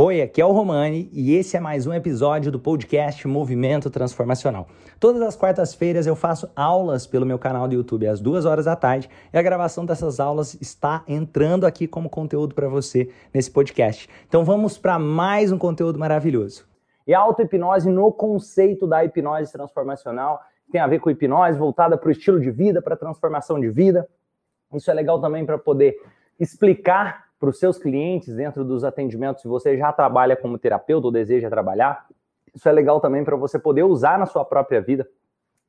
Oi, aqui é o Romani e esse é mais um episódio do podcast Movimento Transformacional. Todas as quartas-feiras eu faço aulas pelo meu canal do YouTube às duas horas da tarde e a gravação dessas aulas está entrando aqui como conteúdo para você nesse podcast. Então vamos para mais um conteúdo maravilhoso. E a auto-hipnose no conceito da hipnose transformacional, tem a ver com hipnose voltada para o estilo de vida, para a transformação de vida. Isso é legal também para poder explicar para os seus clientes dentro dos atendimentos, se você já trabalha como terapeuta ou deseja trabalhar, isso é legal também para você poder usar na sua própria vida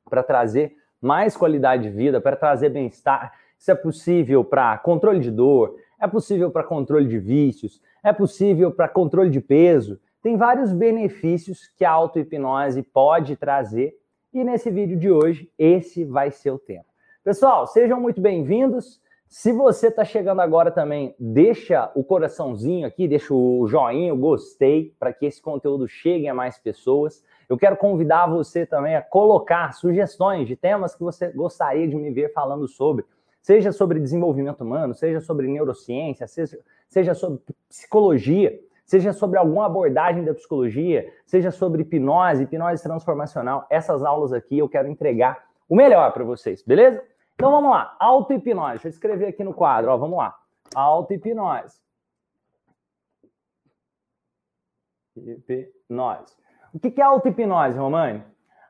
para trazer mais qualidade de vida, para trazer bem-estar. Isso é possível para controle de dor, é possível para controle de vícios, é possível para controle de peso. Tem vários benefícios que a auto-hipnose pode trazer e nesse vídeo de hoje esse vai ser o tema. Pessoal, sejam muito bem-vindos. Se você está chegando agora também, deixa o coraçãozinho aqui, deixa o joinha, o gostei, para que esse conteúdo chegue a mais pessoas. Eu quero convidar você também a colocar sugestões de temas que você gostaria de me ver falando sobre. Seja sobre desenvolvimento humano, seja sobre neurociência, seja, seja sobre psicologia, seja sobre alguma abordagem da psicologia, seja sobre hipnose, hipnose transformacional. Essas aulas aqui eu quero entregar o melhor para vocês, beleza? Então vamos lá, auto-hipnose. Deixa eu escrever aqui no quadro, ó, vamos lá. Auto-hipnose. Hipnose. O que é auto-hipnose, Romani?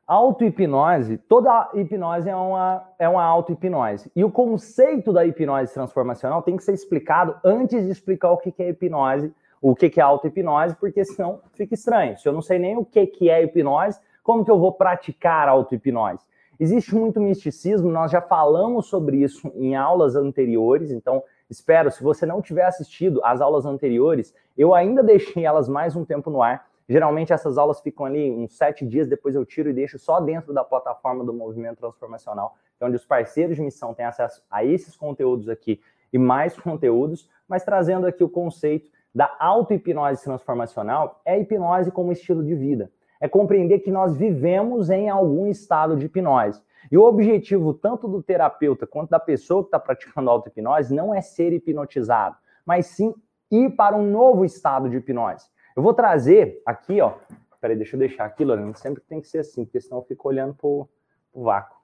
Auto-hipnose, toda hipnose é uma, é uma auto-hipnose. E o conceito da hipnose transformacional tem que ser explicado antes de explicar o que é hipnose, o que é auto-hipnose, porque senão fica estranho. Se eu não sei nem o que é hipnose, como que eu vou praticar auto-hipnose? Existe muito misticismo, nós já falamos sobre isso em aulas anteriores, então espero, se você não tiver assistido às aulas anteriores, eu ainda deixei elas mais um tempo no ar. Geralmente essas aulas ficam ali uns sete dias, depois eu tiro e deixo só dentro da plataforma do Movimento Transformacional, é onde os parceiros de missão têm acesso a esses conteúdos aqui e mais conteúdos, mas trazendo aqui o conceito da auto-hipnose transformacional, é a hipnose como estilo de vida é compreender que nós vivemos em algum estado de hipnose. E o objetivo tanto do terapeuta quanto da pessoa que está praticando auto-hipnose não é ser hipnotizado, mas sim ir para um novo estado de hipnose. Eu vou trazer aqui, ó. Peraí, deixa eu deixar aqui, Lorena. Sempre tem que ser assim, porque senão eu fico olhando para o vácuo.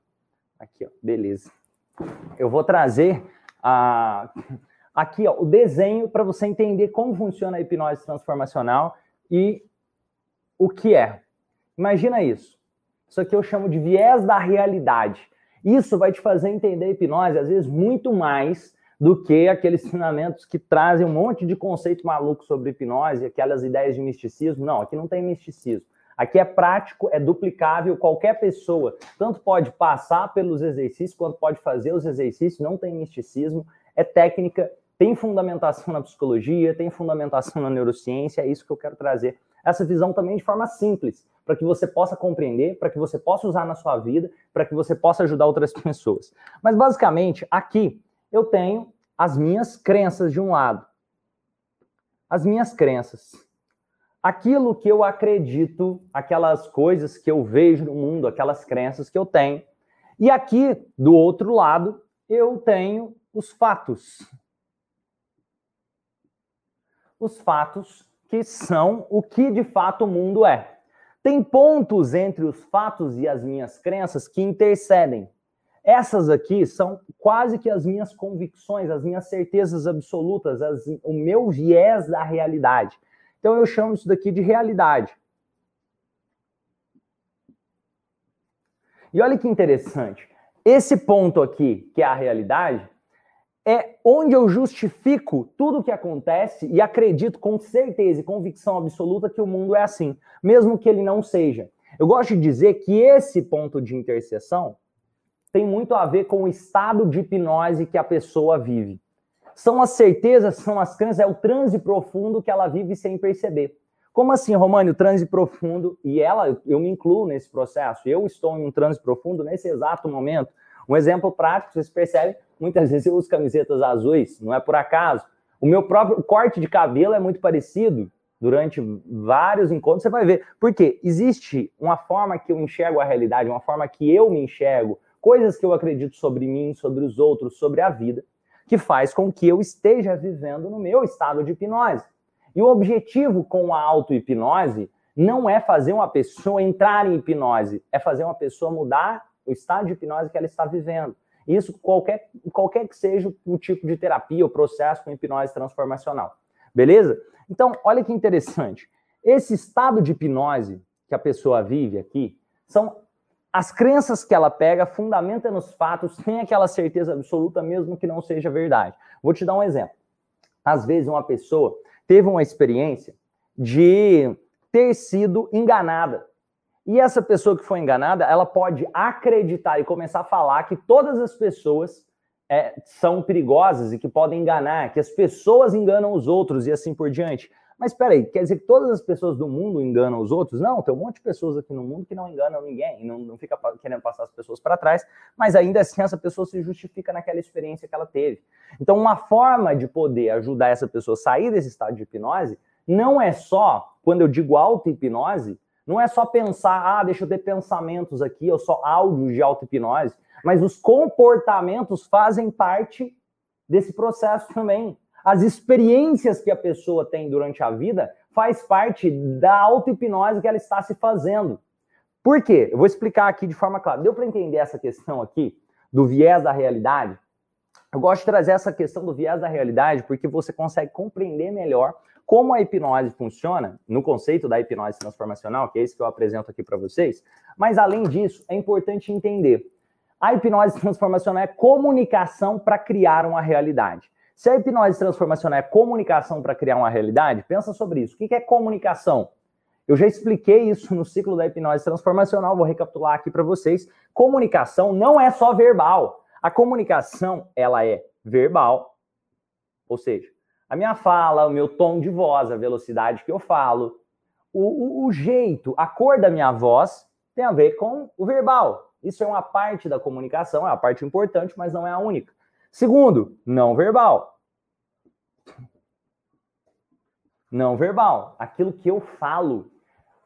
Aqui, ó. Beleza. Eu vou trazer a, aqui, ó, o desenho para você entender como funciona a hipnose transformacional e o que é. Imagina isso. Isso aqui eu chamo de viés da realidade. Isso vai te fazer entender hipnose, às vezes, muito mais do que aqueles ensinamentos que trazem um monte de conceito maluco sobre hipnose, aquelas ideias de misticismo. Não, aqui não tem misticismo. Aqui é prático, é duplicável, qualquer pessoa tanto pode passar pelos exercícios quanto pode fazer os exercícios, não tem misticismo, é técnica, tem fundamentação na psicologia, tem fundamentação na neurociência, é isso que eu quero trazer. Essa visão também de forma simples, para que você possa compreender, para que você possa usar na sua vida, para que você possa ajudar outras pessoas. Mas basicamente, aqui eu tenho as minhas crenças de um lado. As minhas crenças. Aquilo que eu acredito, aquelas coisas que eu vejo no mundo, aquelas crenças que eu tenho. E aqui, do outro lado, eu tenho os fatos. Os fatos que são o que de fato o mundo é. Tem pontos entre os fatos e as minhas crenças que intercedem. Essas aqui são quase que as minhas convicções, as minhas certezas absolutas, as, o meu viés da realidade. Então eu chamo isso daqui de realidade. E olha que interessante. Esse ponto aqui, que é a realidade, é onde eu justifico tudo o que acontece e acredito com certeza e convicção absoluta que o mundo é assim, mesmo que ele não seja. Eu gosto de dizer que esse ponto de interseção tem muito a ver com o estado de hipnose que a pessoa vive. São as certezas, são as crenças, é o transe profundo que ela vive sem perceber. Como assim, Românio, transe profundo? E ela, eu me incluo nesse processo. Eu estou em um transe profundo nesse exato momento. Um exemplo prático, vocês percebem, muitas vezes eu uso camisetas azuis, não é por acaso. O meu próprio corte de cabelo é muito parecido durante vários encontros, você vai ver. Porque existe uma forma que eu enxergo a realidade, uma forma que eu me enxergo, coisas que eu acredito sobre mim, sobre os outros, sobre a vida, que faz com que eu esteja vivendo no meu estado de hipnose. E o objetivo com a auto-hipnose não é fazer uma pessoa entrar em hipnose, é fazer uma pessoa mudar o estado de hipnose que ela está vivendo. Isso qualquer, qualquer que seja o tipo de terapia ou processo com hipnose transformacional. Beleza? Então, olha que interessante. Esse estado de hipnose que a pessoa vive aqui são as crenças que ela pega, fundamenta nos fatos, sem aquela certeza absoluta, mesmo que não seja verdade. Vou te dar um exemplo. Às vezes, uma pessoa teve uma experiência de ter sido enganada. E essa pessoa que foi enganada, ela pode acreditar e começar a falar que todas as pessoas é, são perigosas e que podem enganar, que as pessoas enganam os outros e assim por diante. Mas espera aí, quer dizer que todas as pessoas do mundo enganam os outros? Não, tem um monte de pessoas aqui no mundo que não enganam ninguém, não, não fica querendo passar as pessoas para trás, mas ainda assim essa pessoa se justifica naquela experiência que ela teve. Então, uma forma de poder ajudar essa pessoa a sair desse estado de hipnose não é só, quando eu digo auto-hipnose, não é só pensar, ah, deixa eu ter pensamentos aqui, eu só áudios de auto-hipnose, mas os comportamentos fazem parte desse processo também as experiências que a pessoa tem durante a vida faz parte da auto-hipnose que ela está se fazendo. Por quê? Eu vou explicar aqui de forma clara. Deu para entender essa questão aqui do viés da realidade? Eu gosto de trazer essa questão do viés da realidade porque você consegue compreender melhor como a hipnose funciona no conceito da hipnose transformacional, que é isso que eu apresento aqui para vocês. Mas além disso, é importante entender. A hipnose transformacional é comunicação para criar uma realidade. Se a hipnose transformacional é comunicação para criar uma realidade, pensa sobre isso. O que é comunicação? Eu já expliquei isso no ciclo da hipnose transformacional, vou recapitular aqui para vocês. Comunicação não é só verbal. A comunicação, ela é verbal, ou seja, a minha fala, o meu tom de voz, a velocidade que eu falo, o, o, o jeito, a cor da minha voz tem a ver com o verbal. Isso é uma parte da comunicação, é uma parte importante, mas não é a única. Segundo, não verbal. Não verbal. Aquilo que eu falo.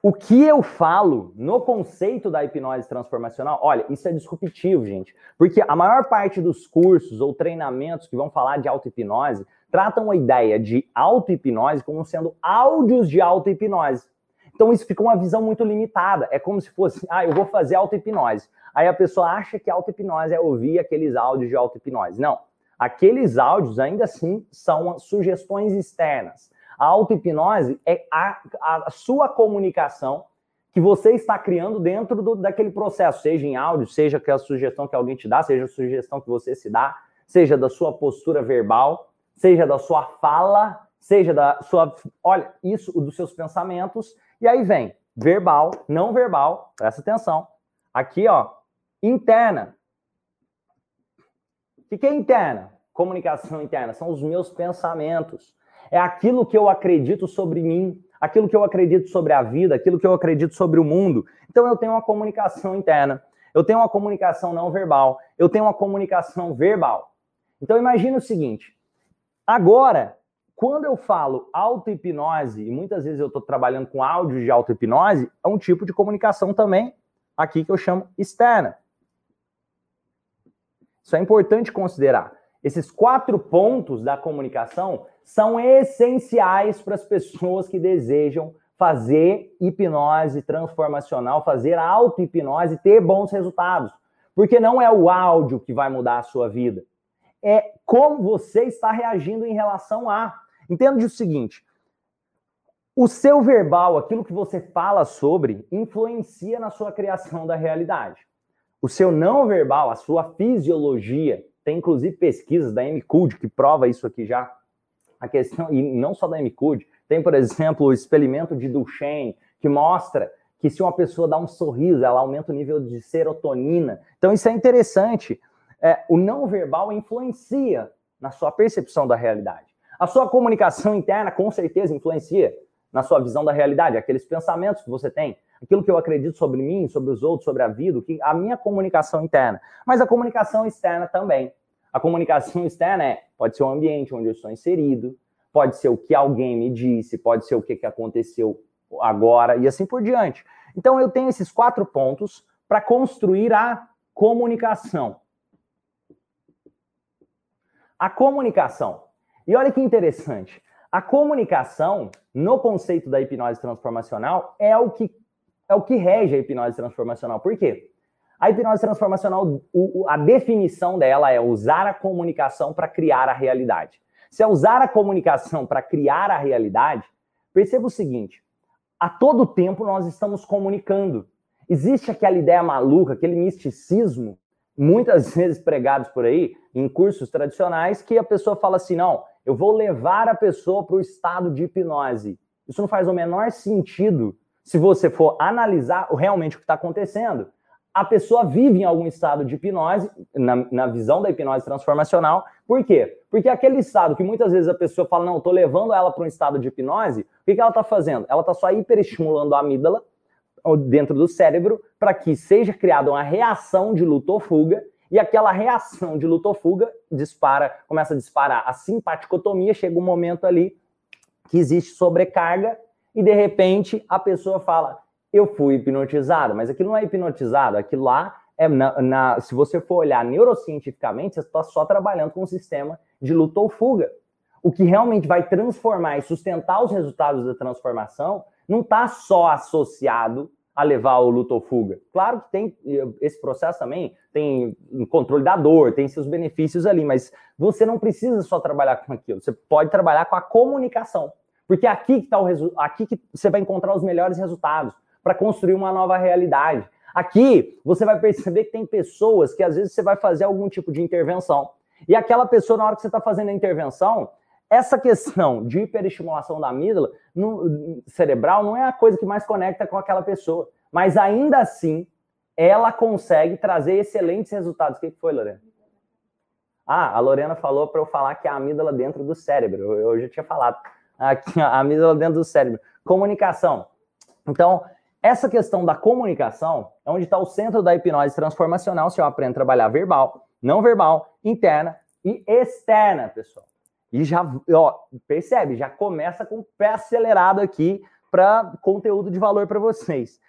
O que eu falo no conceito da hipnose transformacional, olha, isso é disruptivo, gente. Porque a maior parte dos cursos ou treinamentos que vão falar de auto-hipnose tratam a ideia de auto-hipnose como sendo áudios de auto-hipnose. Então isso fica uma visão muito limitada. É como se fosse, ah, eu vou fazer auto-hipnose. Aí a pessoa acha que auto-hipnose é ouvir aqueles áudios de auto-hipnose. Não. Aqueles áudios, ainda assim, são sugestões externas. A auto-hipnose é a, a, sua comunicação que você está criando dentro do, daquele processo, seja em áudio, seja aquela sugestão que alguém te dá, seja a sugestão que você se dá, seja da sua postura verbal, seja da sua fala, seja da sua. Olha, isso, dos seus pensamentos. E aí vem verbal, não verbal, presta atenção. Aqui, ó, interna. O que é interna? Comunicação interna são os meus pensamentos. É aquilo que eu acredito sobre mim, aquilo que eu acredito sobre a vida, aquilo que eu acredito sobre o mundo. Então eu tenho uma comunicação interna. Eu tenho uma comunicação não verbal. Eu tenho uma comunicação verbal. Então imagine o seguinte: agora, quando eu falo auto-hipnose, e muitas vezes eu estou trabalhando com áudio de auto-hipnose, é um tipo de comunicação também aqui que eu chamo externa. Isso é importante considerar. Esses quatro pontos da comunicação são essenciais para as pessoas que desejam fazer hipnose transformacional, fazer auto-hipnose e ter bons resultados. Porque não é o áudio que vai mudar a sua vida. É como você está reagindo em relação a. Entenda o seguinte: o seu verbal, aquilo que você fala sobre, influencia na sua criação da realidade. O seu não verbal, a sua fisiologia, tem inclusive pesquisas da MCUD que prova isso aqui já. A questão, e não só da MCUD, tem, por exemplo, o experimento de Duchenne, que mostra que se uma pessoa dá um sorriso, ela aumenta o nível de serotonina. Então, isso é interessante. É, o não verbal influencia na sua percepção da realidade. A sua comunicação interna, com certeza, influencia na sua visão da realidade, aqueles pensamentos que você tem, aquilo que eu acredito sobre mim, sobre os outros, sobre a vida, que a minha comunicação interna, mas a comunicação externa também. A comunicação externa é, pode ser o ambiente onde eu estou inserido, pode ser o que alguém me disse, pode ser o que, que aconteceu agora e assim por diante. Então eu tenho esses quatro pontos para construir a comunicação. A comunicação. E olha que interessante. A comunicação, no conceito da hipnose transformacional, é o que, é o que rege a hipnose transformacional. Por quê? A hipnose transformacional, o, a definição dela é usar a comunicação para criar a realidade. Se é usar a comunicação para criar a realidade, perceba o seguinte: a todo tempo nós estamos comunicando. Existe aquela ideia maluca, aquele misticismo, muitas vezes pregados por aí, em cursos tradicionais, que a pessoa fala assim: não, eu vou levar a pessoa para o estado de hipnose. Isso não faz o menor sentido se você for analisar realmente o que está acontecendo. A pessoa vive em algum estado de hipnose, na, na, visão da hipnose transformacional. Por quê? Porque aquele estado que muitas vezes a pessoa fala, não, estou levando ela para um estado de hipnose, o que, que ela está fazendo? Ela está só hiperestimulando a amígdala dentro do cérebro para que seja criada uma reação de luta ou fuga e aquela reação de luta ou fuga dispara, começa a disparar a simpaticotomia, chega um momento ali que existe sobrecarga e de repente a pessoa fala: Eu fui hipnotizado, mas aquilo não é hipnotizado, aquilo lá é na, na se você for olhar neurocientificamente, você está só trabalhando com um sistema de luta ou fuga. O que realmente vai transformar e sustentar os resultados da transformação não está só associado a levar o luto ou fuga. Claro que tem esse processo também, tem controle da dor, tem seus benefícios ali, mas você não precisa só trabalhar com aquilo, você pode trabalhar com a comunicação. Porque é aqui que está o aqui que você vai encontrar os melhores resultados para construir uma nova realidade. Aqui você vai perceber que tem pessoas que às vezes você vai fazer algum tipo de intervenção. E aquela pessoa, na hora que você está fazendo a intervenção, essa questão de hiperestimulação da amígdala no, cerebral não é a coisa que mais conecta com aquela pessoa. Mas ainda assim, ela consegue trazer excelentes resultados. O que foi, Lorena? Ah, a Lorena falou para eu falar que a amígdala dentro do cérebro. Eu, eu já tinha falado. Aqui, a amígdala dentro do cérebro. Comunicação. Então, essa questão da comunicação é onde está o centro da hipnose transformacional. Se eu aprendo a trabalhar verbal, não verbal, interna e externa, pessoal. E já, ó, percebe, já começa com o pé acelerado aqui para conteúdo de valor para vocês.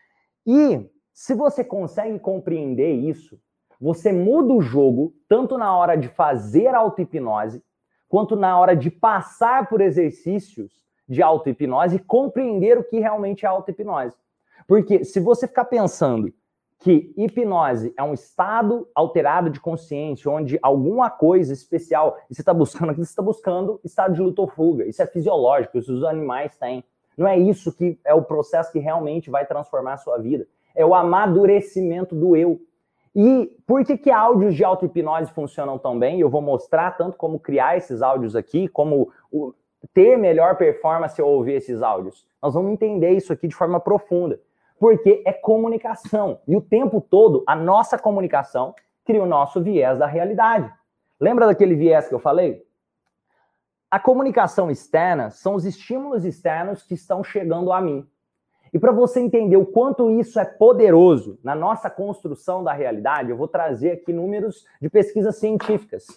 E se você consegue compreender isso, você muda o jogo tanto na hora de fazer auto-hipnose, quanto na hora de passar por exercícios de auto-hipnose e compreender o que realmente é auto-hipnose. Porque se você ficar pensando que hipnose é um estado alterado de consciência, onde alguma coisa especial, você está buscando aqui, você está buscando estado de luta ou fuga. Isso é fisiológico, isso os animais têm. Não é isso que é o processo que realmente vai transformar a sua vida. É o amadurecimento do eu. E por que, que áudios de auto-hipnose funcionam tão bem? Eu vou mostrar tanto como criar esses áudios aqui, como ter melhor performance ao ouvir esses áudios. Nós vamos entender isso aqui de forma profunda porque é comunicação. E o tempo todo, a nossa comunicação cria o nosso viés da realidade. Lembra daquele viés que eu falei? A comunicação externa são os estímulos externos que estão chegando a mim. E para você entender o quanto isso é poderoso na nossa construção da realidade, eu vou trazer aqui números de pesquisas científicas.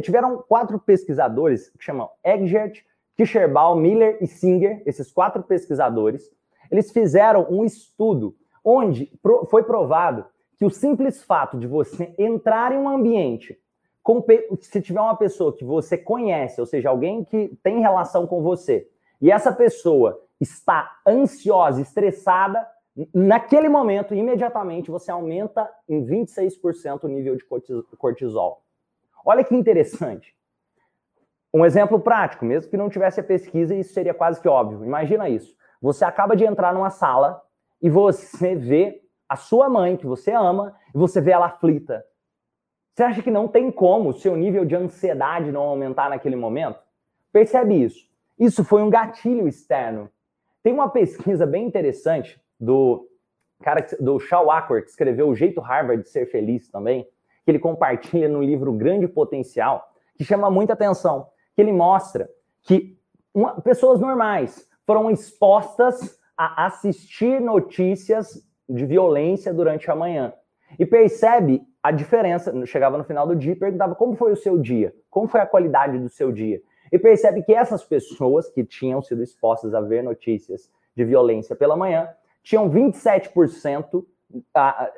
Tiveram quatro pesquisadores que chamam Eggert, Kischerbaum, Miller e Singer, esses quatro pesquisadores, eles fizeram um estudo onde foi provado que o simples fato de você entrar em um ambiente, se tiver uma pessoa que você conhece, ou seja, alguém que tem relação com você, e essa pessoa está ansiosa, estressada, naquele momento, imediatamente, você aumenta em 26% o nível de cortisol. Olha que interessante. Um exemplo prático, mesmo que não tivesse a pesquisa, isso seria quase que óbvio. Imagina isso. Você acaba de entrar numa sala e você vê a sua mãe, que você ama, e você vê ela aflita. Você acha que não tem como o seu nível de ansiedade não aumentar naquele momento? Percebe isso. Isso foi um gatilho externo. Tem uma pesquisa bem interessante do cara do Shaw Acker, que escreveu O Jeito Harvard de Ser Feliz também, que ele compartilha no livro Grande Potencial, que chama muita atenção, que ele mostra que uma, pessoas normais foram expostas a assistir notícias de violência durante a manhã. E percebe a diferença. Chegava no final do dia e perguntava como foi o seu dia, como foi a qualidade do seu dia. E percebe que essas pessoas que tinham sido expostas a ver notícias de violência pela manhã tinham 27%,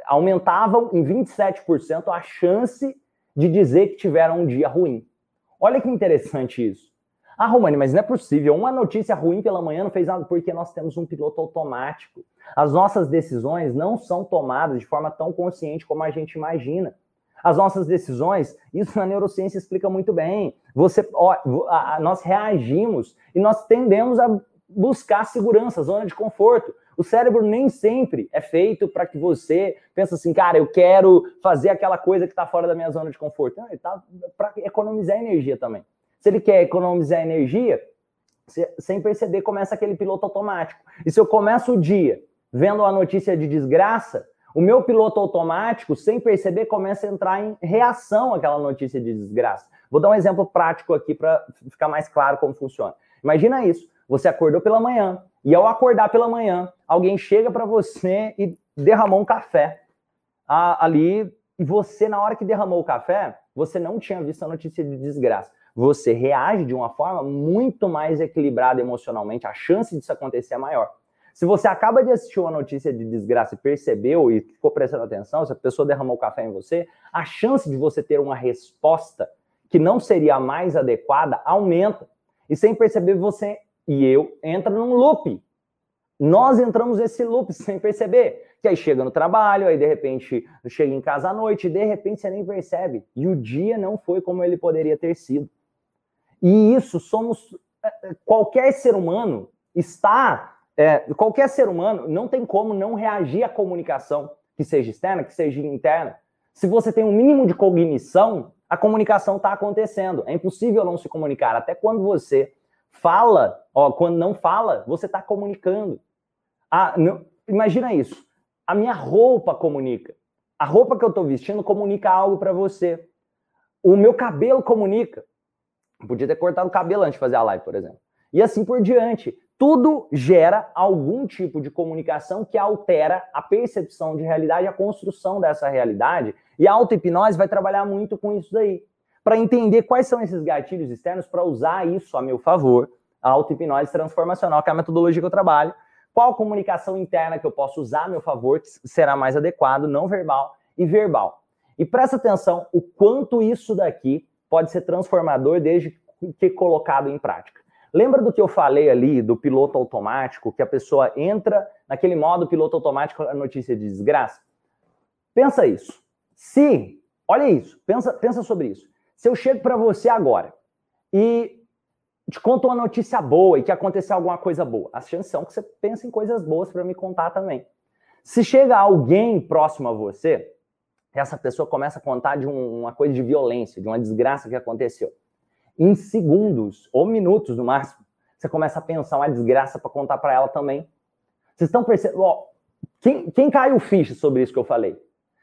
aumentavam em 27% a chance de dizer que tiveram um dia ruim. Olha que interessante isso. Ah, Romani, mas não é possível. Uma notícia ruim pela manhã não fez nada, porque nós temos um piloto automático. As nossas decisões não são tomadas de forma tão consciente como a gente imagina. As nossas decisões, isso na neurociência explica muito bem. Você, ó, a, a, nós reagimos e nós tendemos a buscar segurança, zona de conforto. O cérebro nem sempre é feito para que você pense assim, cara, eu quero fazer aquela coisa que está fora da minha zona de conforto. Não, ele está para economizar energia também. Se ele quer economizar energia, sem perceber, começa aquele piloto automático. E se eu começo o dia vendo uma notícia de desgraça, o meu piloto automático, sem perceber, começa a entrar em reação àquela notícia de desgraça. Vou dar um exemplo prático aqui para ficar mais claro como funciona. Imagina isso: você acordou pela manhã, e ao acordar pela manhã, alguém chega para você e derramou um café ali, e você, na hora que derramou o café, você não tinha visto a notícia de desgraça. Você reage de uma forma muito mais equilibrada emocionalmente, a chance disso acontecer é maior. Se você acaba de assistir uma notícia de desgraça e percebeu e ficou prestando atenção, se a pessoa derramou café em você, a chance de você ter uma resposta que não seria a mais adequada aumenta. E sem perceber, você e eu entra num loop. Nós entramos nesse loop sem perceber. Que aí chega no trabalho, aí de repente chega em casa à noite, de repente você nem percebe. E o dia não foi como ele poderia ter sido. E isso somos. É, é, qualquer ser humano está é, qualquer ser humano não tem como não reagir à comunicação, que seja externa, que seja interna. Se você tem um mínimo de cognição, a comunicação está acontecendo. É impossível não se comunicar. Até quando você fala, ó, quando não fala, você está comunicando. Ah, não, imagina isso. A minha roupa comunica. A roupa que eu estou vestindo comunica algo para você. O meu cabelo comunica. Podia ter cortado o cabelo antes de fazer a live, por exemplo. E assim por diante tudo gera algum tipo de comunicação que altera a percepção de realidade, a construção dessa realidade. E a auto-hipnose vai trabalhar muito com isso daí. Para entender quais são esses gatilhos externos, para usar isso a meu favor, a auto-hipnose transformacional, que é a metodologia que eu trabalho. Qual comunicação interna que eu posso usar a meu favor, que será mais adequado, não verbal e verbal. E presta atenção o quanto isso daqui pode ser transformador desde que colocado em prática. Lembra do que eu falei ali do piloto automático, que a pessoa entra naquele modo piloto automático, a notícia de desgraça? Pensa isso. Se, olha isso, pensa, pensa sobre isso. Se eu chego para você agora e te conto uma notícia boa e que aconteceu alguma coisa boa, as chances são que você pense em coisas boas para me contar também. Se chega alguém próximo a você, essa pessoa começa a contar de um, uma coisa de violência, de uma desgraça que aconteceu em segundos ou minutos no máximo, você começa a pensar uma desgraça para contar para ela também. Vocês estão percebendo? Ó, quem, quem caiu ficha sobre isso que eu falei?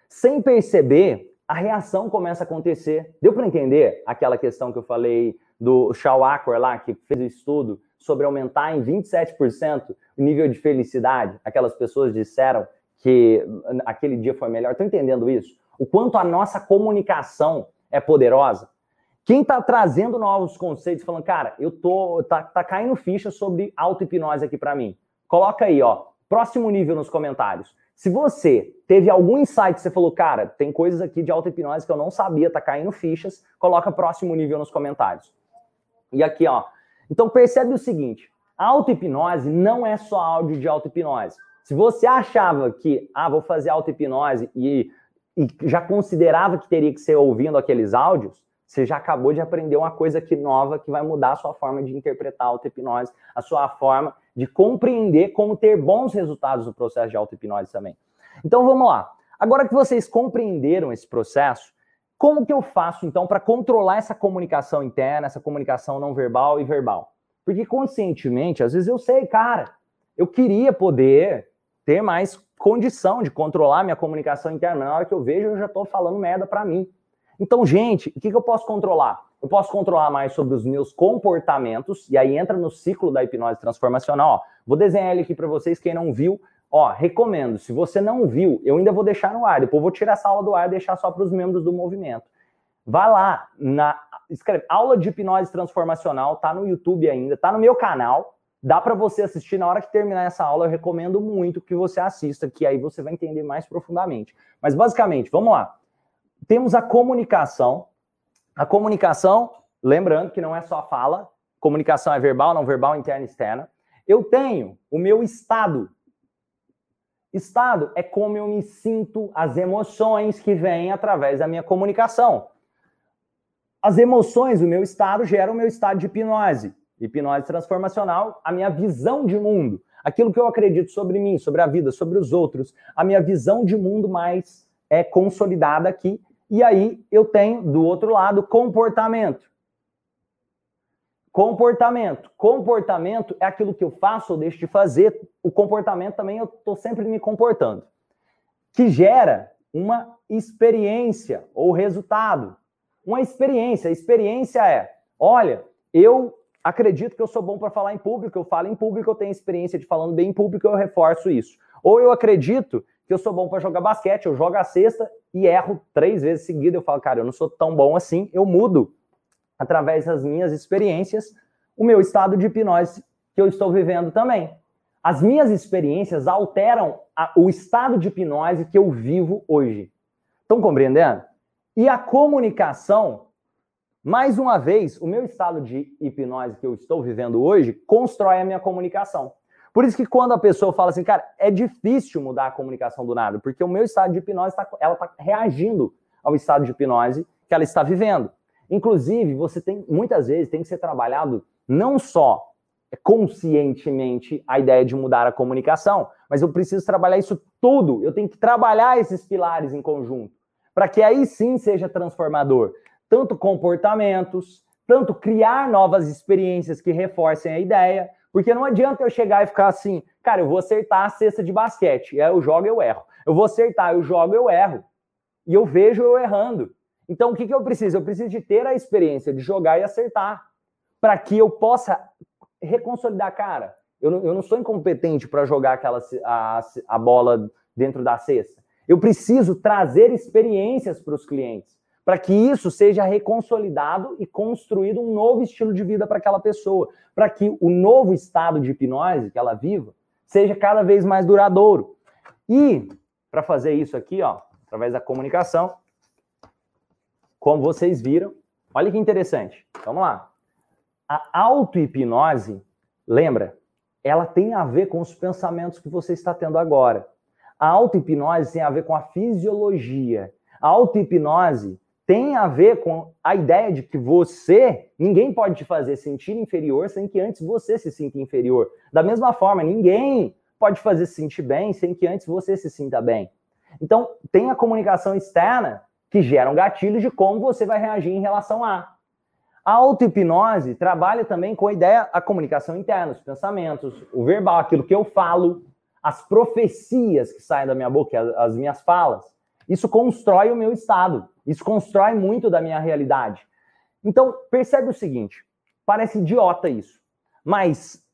Sem perceber, a reação começa a acontecer. Deu para entender aquela questão que eu falei do Shaw Acor lá, que fez o estudo sobre aumentar em 27% o nível de felicidade? Aquelas pessoas disseram que aquele dia foi melhor. Estão entendendo isso? O quanto a nossa comunicação é poderosa? Quem está trazendo novos conceitos, falando, cara, eu tô tá, tá caindo ficha sobre auto-hipnose aqui para mim. Coloca aí, ó, próximo nível nos comentários. Se você teve algum insight, você falou, cara, tem coisas aqui de auto-hipnose que eu não sabia, tá caindo fichas, coloca próximo nível nos comentários. E aqui, ó. Então percebe o seguinte, auto-hipnose não é só áudio de auto-hipnose. Se você achava que, ah, vou fazer auto-hipnose e, e já considerava que teria que ser ouvindo aqueles áudios, você já acabou de aprender uma coisa aqui nova que vai mudar a sua forma de interpretar auto-hipnose, a sua forma de compreender como ter bons resultados no processo de auto-hipnose também. Então vamos lá. Agora que vocês compreenderam esse processo, como que eu faço então para controlar essa comunicação interna, essa comunicação não verbal e verbal? Porque conscientemente, às vezes eu sei, cara, eu queria poder ter mais condição de controlar minha comunicação interna. Na hora que eu vejo, eu já estou falando merda para mim. Então, gente, o que, que eu posso controlar? Eu posso controlar mais sobre os meus comportamentos, e aí entra no ciclo da hipnose transformacional. Ó, vou desenhar ele aqui para vocês, quem não viu. Ó, recomendo, se você não viu, eu ainda vou deixar no ar, depois vou tirar essa aula do ar e deixar só para os membros do movimento. Vai lá, na, escreve aula de hipnose transformacional, tá no YouTube ainda, tá no meu canal, dá para você assistir na hora que terminar essa aula, eu recomendo muito que você assista, que aí você vai entender mais profundamente. Mas basicamente, vamos lá temos a comunicação. A comunicação, lembrando que não é só fala, comunicação é verbal, não verbal, interna e externa. Eu tenho o meu estado. Estado é como eu me sinto, as emoções que vêm através da minha comunicação. As emoções, o meu estado, geram o meu estado de hipnose. Hipnose transformacional, a minha visão de mundo. Aquilo que eu acredito sobre mim, sobre a vida, sobre os outros. A minha visão de mundo mais é consolidada aqui. E aí eu tenho, do outro lado, comportamento. Comportamento. Comportamento é aquilo que eu faço ou deixo de fazer. O comportamento também eu estou sempre me comportando. Que gera uma experiência ou resultado. Uma experiência. A experiência é: olha, eu acredito que eu sou bom para falar em público, eu falo em público, eu tenho experiência de falando bem em público, eu reforço isso. Ou eu acredito que eu sou bom para jogar basquete, eu jogo a cesta e erro três vezes seguida, eu falo, cara, eu não sou tão bom assim, eu mudo através das minhas experiências, o meu estado de hipnose que eu estou vivendo também. As minhas experiências alteram a, o estado de hipnose que eu vivo hoje. Estão compreendendo? E a comunicação, mais uma vez, o meu estado de hipnose que eu estou vivendo hoje constrói a minha comunicação. Por isso que quando a pessoa fala assim, cara, é difícil mudar a comunicação do nada, porque o meu estado de hipnose, tá, ela está reagindo ao estado de hipnose que ela está vivendo. Inclusive, você tem, muitas vezes, tem que ser trabalhado não só conscientemente a ideia de mudar a comunicação, mas eu preciso trabalhar isso tudo. Eu tenho que trabalhar esses pilares em conjunto, para que aí sim seja transformador. Tanto comportamentos, tanto criar novas experiências que reforcem a ideia, porque não adianta eu chegar e ficar assim, cara, eu vou acertar a cesta de basquete, eu jogo, eu erro. Eu vou acertar, eu jogo, eu erro. E eu vejo eu errando. Então, o que, que eu preciso? Eu preciso de ter a experiência de jogar e acertar, para que eu possa reconsolidar, cara. Eu não, eu não sou incompetente para jogar aquela, a, a bola dentro da cesta. Eu preciso trazer experiências para os clientes, para que isso seja reconsolidado e construído um novo estilo de vida para aquela pessoa, para que o novo estado de hipnose que ela viva seja cada vez mais duradouro. E para fazer isso aqui, ó, através da comunicação, como vocês viram, olha que interessante. Vamos lá. A auto-hipnose, lembra, ela tem a ver com os pensamentos que você está tendo agora. A auto-hipnose tem a ver com a fisiologia. A auto-hipnose tem a ver com a ideia de que você, ninguém pode te fazer sentir inferior sem que antes você se sinta inferior. Da mesma forma, ninguém pode fazer se sentir bem sem que antes você se sinta bem. Então, tem a comunicação externa que geram gatilhos de como você vai reagir em relação a. A auto-hipnose trabalha também com a ideia, a comunicação interna, os pensamentos, o verbal, aquilo que eu falo, as profecias que saem da minha boca, as minhas falas. Isso constrói o meu estado, isso constrói muito da minha realidade. Então, percebe o seguinte: parece idiota isso, mas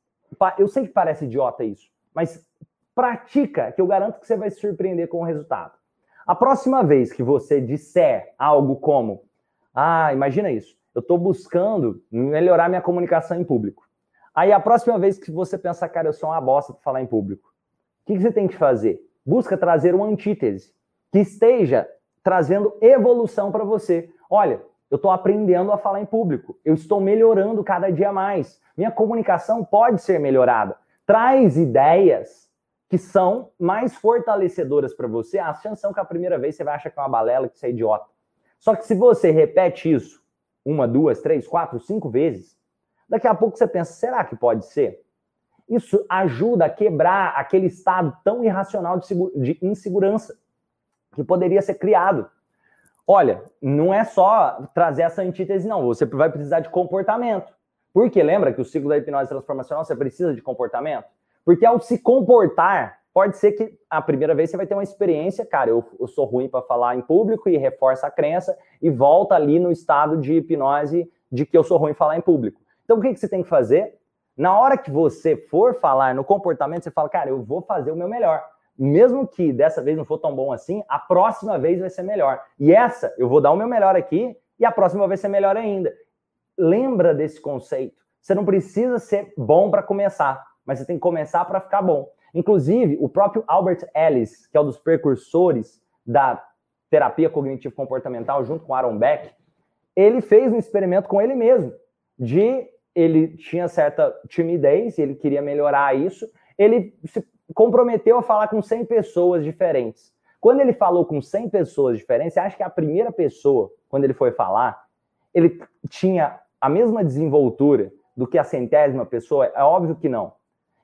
eu sei que parece idiota isso, mas pratica, que eu garanto que você vai se surpreender com o resultado. A próxima vez que você disser algo como, ah, imagina isso, eu estou buscando melhorar minha comunicação em público. Aí a próxima vez que você pensar, cara, eu sou uma bosta para falar em público, o que, que você tem que fazer? Busca trazer uma antítese que esteja trazendo evolução para você. Olha, eu estou aprendendo a falar em público, eu estou melhorando cada dia mais. Minha comunicação pode ser melhorada. Traz ideias que são mais fortalecedoras para você, as chances são que a primeira vez você vai achar que é uma balela, que você é idiota. Só que se você repete isso uma, duas, três, quatro, cinco vezes, daqui a pouco você pensa, será que pode ser? Isso ajuda a quebrar aquele estado tão irracional de insegurança que poderia ser criado. Olha, não é só trazer essa antítese, não. Você vai precisar de comportamento. Porque lembra que o ciclo da hipnose transformacional você precisa de comportamento? Porque ao se comportar, pode ser que a primeira vez você vai ter uma experiência, cara, eu, eu sou ruim para falar em público e reforça a crença e volta ali no estado de hipnose de que eu sou ruim falar em público. Então o que, que você tem que fazer? Na hora que você for falar no comportamento, você fala, cara, eu vou fazer o meu melhor. Mesmo que dessa vez não for tão bom assim, a próxima vez vai ser melhor. E essa, eu vou dar o meu melhor aqui e a próxima vai ser melhor ainda. Lembra desse conceito. Você não precisa ser bom para começar mas você tem que começar para ficar bom. Inclusive, o próprio Albert Ellis, que é um dos precursores da terapia cognitivo-comportamental, junto com Aaron Beck, ele fez um experimento com ele mesmo, de ele tinha certa timidez, ele queria melhorar isso, ele se comprometeu a falar com 100 pessoas diferentes. Quando ele falou com 100 pessoas diferentes, acha que a primeira pessoa, quando ele foi falar, ele tinha a mesma desenvoltura do que a centésima pessoa? É óbvio que não.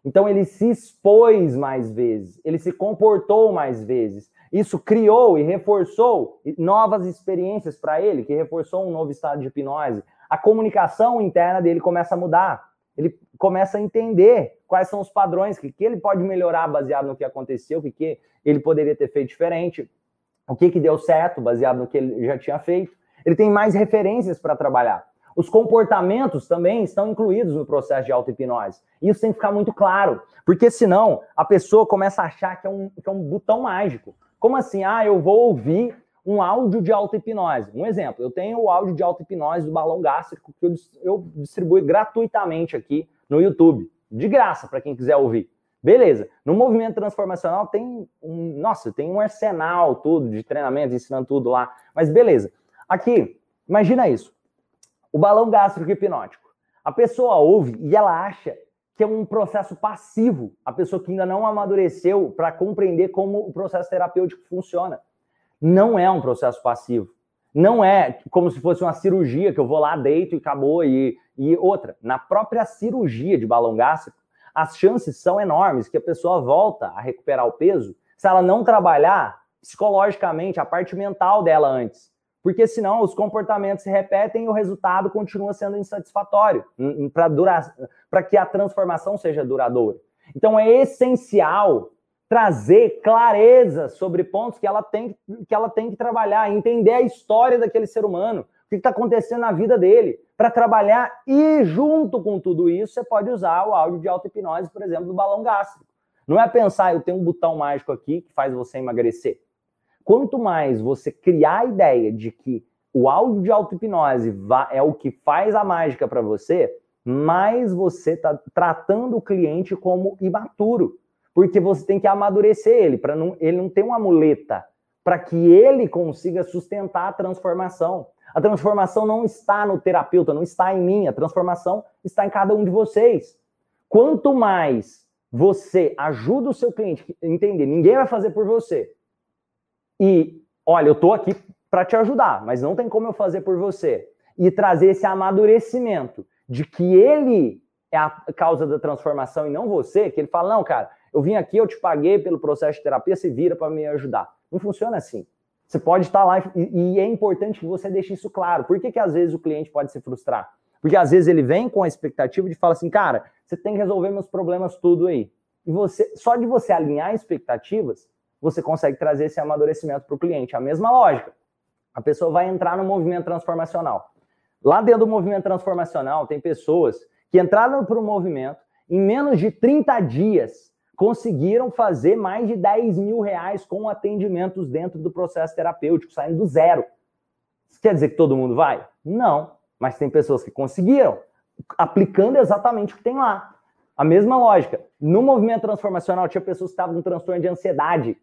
Então ele se expôs mais vezes, ele se comportou mais vezes. Isso criou e reforçou novas experiências para ele, que reforçou um novo estado de hipnose. A comunicação interna dele começa a mudar. Ele começa a entender quais são os padrões, que, que ele pode melhorar baseado no que aconteceu, o que, que ele poderia ter feito diferente, o que, que deu certo baseado no que ele já tinha feito. Ele tem mais referências para trabalhar. Os comportamentos também estão incluídos no processo de auto-hipnose. Isso tem que ficar muito claro, porque senão a pessoa começa a achar que é um, que é um botão mágico. Como assim? Ah, eu vou ouvir um áudio de auto-hipnose. Um exemplo, eu tenho o áudio de auto-hipnose do balão gástrico que eu, distribuo gratuitamente aqui no YouTube. De graça, para quem quiser ouvir. Beleza. No movimento transformacional tem um. Nossa, tem um arsenal tudo de treinamento, ensinando tudo lá. Mas beleza. Aqui, imagina isso o balão gástrico hipnótico. A pessoa ouve e ela acha que é um processo passivo, a pessoa que ainda não amadureceu para compreender como o processo terapêutico funciona. Não é um processo passivo. Não é como se fosse uma cirurgia que eu vou lá, deito e acabou. E, e outra, na própria cirurgia de balão gástrico, as chances são enormes que a pessoa volta a recuperar o peso se ela não trabalhar psicologicamente a parte mental dela antes porque senão os comportamentos se repetem e o resultado continua sendo insatisfatório para durar, para que a transformação seja duradoura. Então é essencial trazer clareza sobre pontos que ela tem que ela tem que trabalhar, entender a história daquele ser humano, o que está acontecendo na vida dele, para trabalhar e junto com tudo isso você pode usar o áudio de auto-hipnose, por exemplo, do balão gástrico. Não é pensar, eu tenho um botão mágico aqui que faz você emagrecer. Quanto mais você criar a ideia de que o áudio de auto-hipnose é o que faz a mágica para você, mais você está tratando o cliente como imaturo. Porque você tem que amadurecer ele, para não, ele não ter uma muleta, para que ele consiga sustentar a transformação. A transformação não está no terapeuta, não está em mim, a transformação está em cada um de vocês. Quanto mais você ajuda o seu cliente a entender, ninguém vai fazer por você. E, olha, eu estou aqui para te ajudar, mas não tem como eu fazer por você. E trazer esse amadurecimento de que ele é a causa da transformação e não você, que ele fala, não, cara, eu vim aqui, eu te paguei pelo processo de terapia, se vira para me ajudar. Não funciona assim. Você pode estar lá e, e, é importante que você deixe isso claro. Por que, que às vezes o cliente pode se frustrar? Porque às vezes ele vem com a expectativa de falar assim, cara, você tem que resolver meus problemas tudo aí. E você, só de você alinhar expectativas, você consegue trazer esse amadurecimento para o cliente. A mesma lógica. A pessoa vai entrar no movimento transformacional. Lá dentro do movimento transformacional, tem pessoas que entraram para o movimento, em menos de 30 dias, conseguiram fazer mais de 10 mil reais com atendimentos dentro do processo terapêutico, saindo do zero. Isso quer dizer que todo mundo vai? Não. Mas tem pessoas que conseguiram, aplicando exatamente o que tem lá. A mesma lógica. No movimento transformacional, tinha pessoas que estavam com transtorno de ansiedade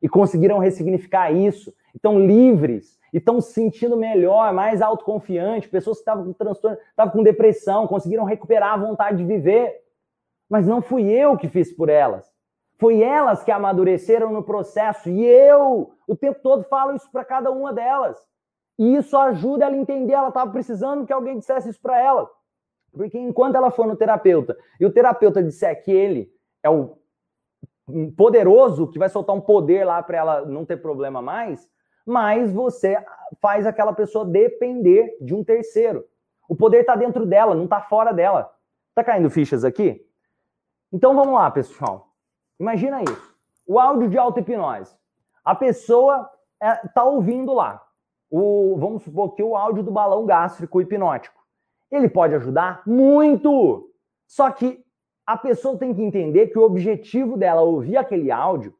e conseguiram ressignificar isso, estão livres, e estão se sentindo melhor, mais autoconfiante, pessoas que estavam com transtorno, estavam com depressão, conseguiram recuperar a vontade de viver. Mas não fui eu que fiz por elas. Foi elas que amadureceram no processo e eu, o tempo todo, falo isso para cada uma delas. E isso ajuda ela a entender, ela estava precisando que alguém dissesse isso para ela. Porque enquanto ela for no terapeuta e o terapeuta disser que ele é o poderoso que vai soltar um poder lá para ela não ter problema mais, mas você faz aquela pessoa depender de um terceiro. O poder está dentro dela, não está fora dela. Tá caindo fichas aqui? Então vamos lá, pessoal. Imagina isso. O áudio de auto-hipnose. A pessoa está é, tá ouvindo lá. O, vamos supor que o áudio do balão gástrico hipnótico. Ele pode ajudar muito. Só que a pessoa tem que entender que o objetivo dela ouvir aquele áudio,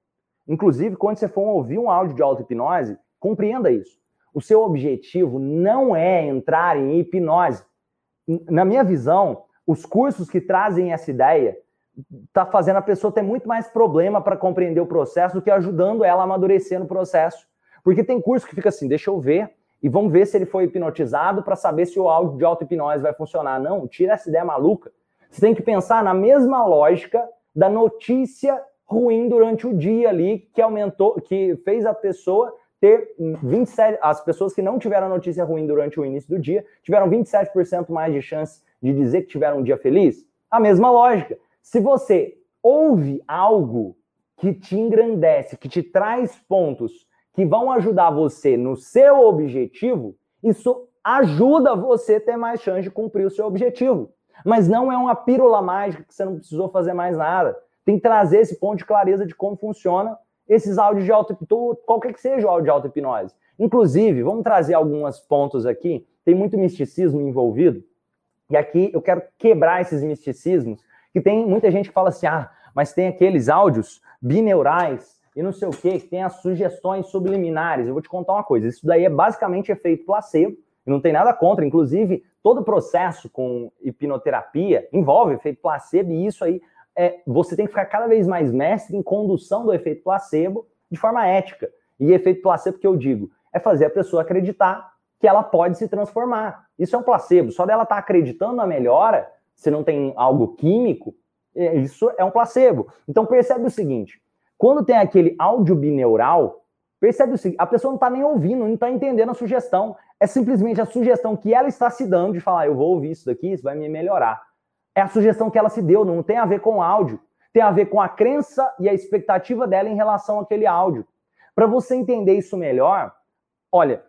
inclusive quando você for ouvir um áudio de auto-hipnose, compreenda isso. O seu objetivo não é entrar em hipnose. Na minha visão, os cursos que trazem essa ideia tá fazendo a pessoa ter muito mais problema para compreender o processo do que ajudando ela a amadurecer no processo. Porque tem curso que fica assim, deixa eu ver, e vamos ver se ele foi hipnotizado para saber se o áudio de auto-hipnose vai funcionar. Não, tira essa ideia maluca. Você tem que pensar na mesma lógica da notícia ruim durante o dia ali, que aumentou, que fez a pessoa ter 27, as pessoas que não tiveram notícia ruim durante o início do dia, tiveram 27% mais de chance de dizer que tiveram um dia feliz. A mesma lógica. Se você ouve algo que te engrandece, que te traz pontos que vão ajudar você no seu objetivo, isso ajuda você a ter mais chance de cumprir o seu objetivo. Mas não é uma pílula mágica que você não precisou fazer mais nada. Tem que trazer esse ponto de clareza de como funciona esses áudios de auto-hipnose, qualquer que seja o áudio de auto-hipnose. Inclusive, vamos trazer alguns pontos aqui, tem muito misticismo envolvido, e aqui eu quero quebrar esses misticismos, que tem muita gente que fala assim, ah, mas tem aqueles áudios bineurais e não sei o quê, que tem as sugestões subliminares. Eu vou te contar uma coisa, isso daí é basicamente efeito placebo, não tem nada contra, inclusive todo processo com hipnoterapia envolve efeito placebo e isso aí é, você tem que ficar cada vez mais mestre em condução do efeito placebo de forma ética. E efeito placebo que eu digo é fazer a pessoa acreditar que ela pode se transformar. Isso é um placebo. Só dela estar tá acreditando na melhora, se não tem algo químico, é, isso é um placebo. Então percebe o seguinte: quando tem aquele áudio bineural, percebe o seguinte: a pessoa não está nem ouvindo, não está entendendo a sugestão. É simplesmente a sugestão que ela está se dando de falar, eu vou ouvir isso daqui, isso vai me melhorar. É a sugestão que ela se deu, não tem a ver com o áudio. Tem a ver com a crença e a expectativa dela em relação àquele áudio. Para você entender isso melhor, olha,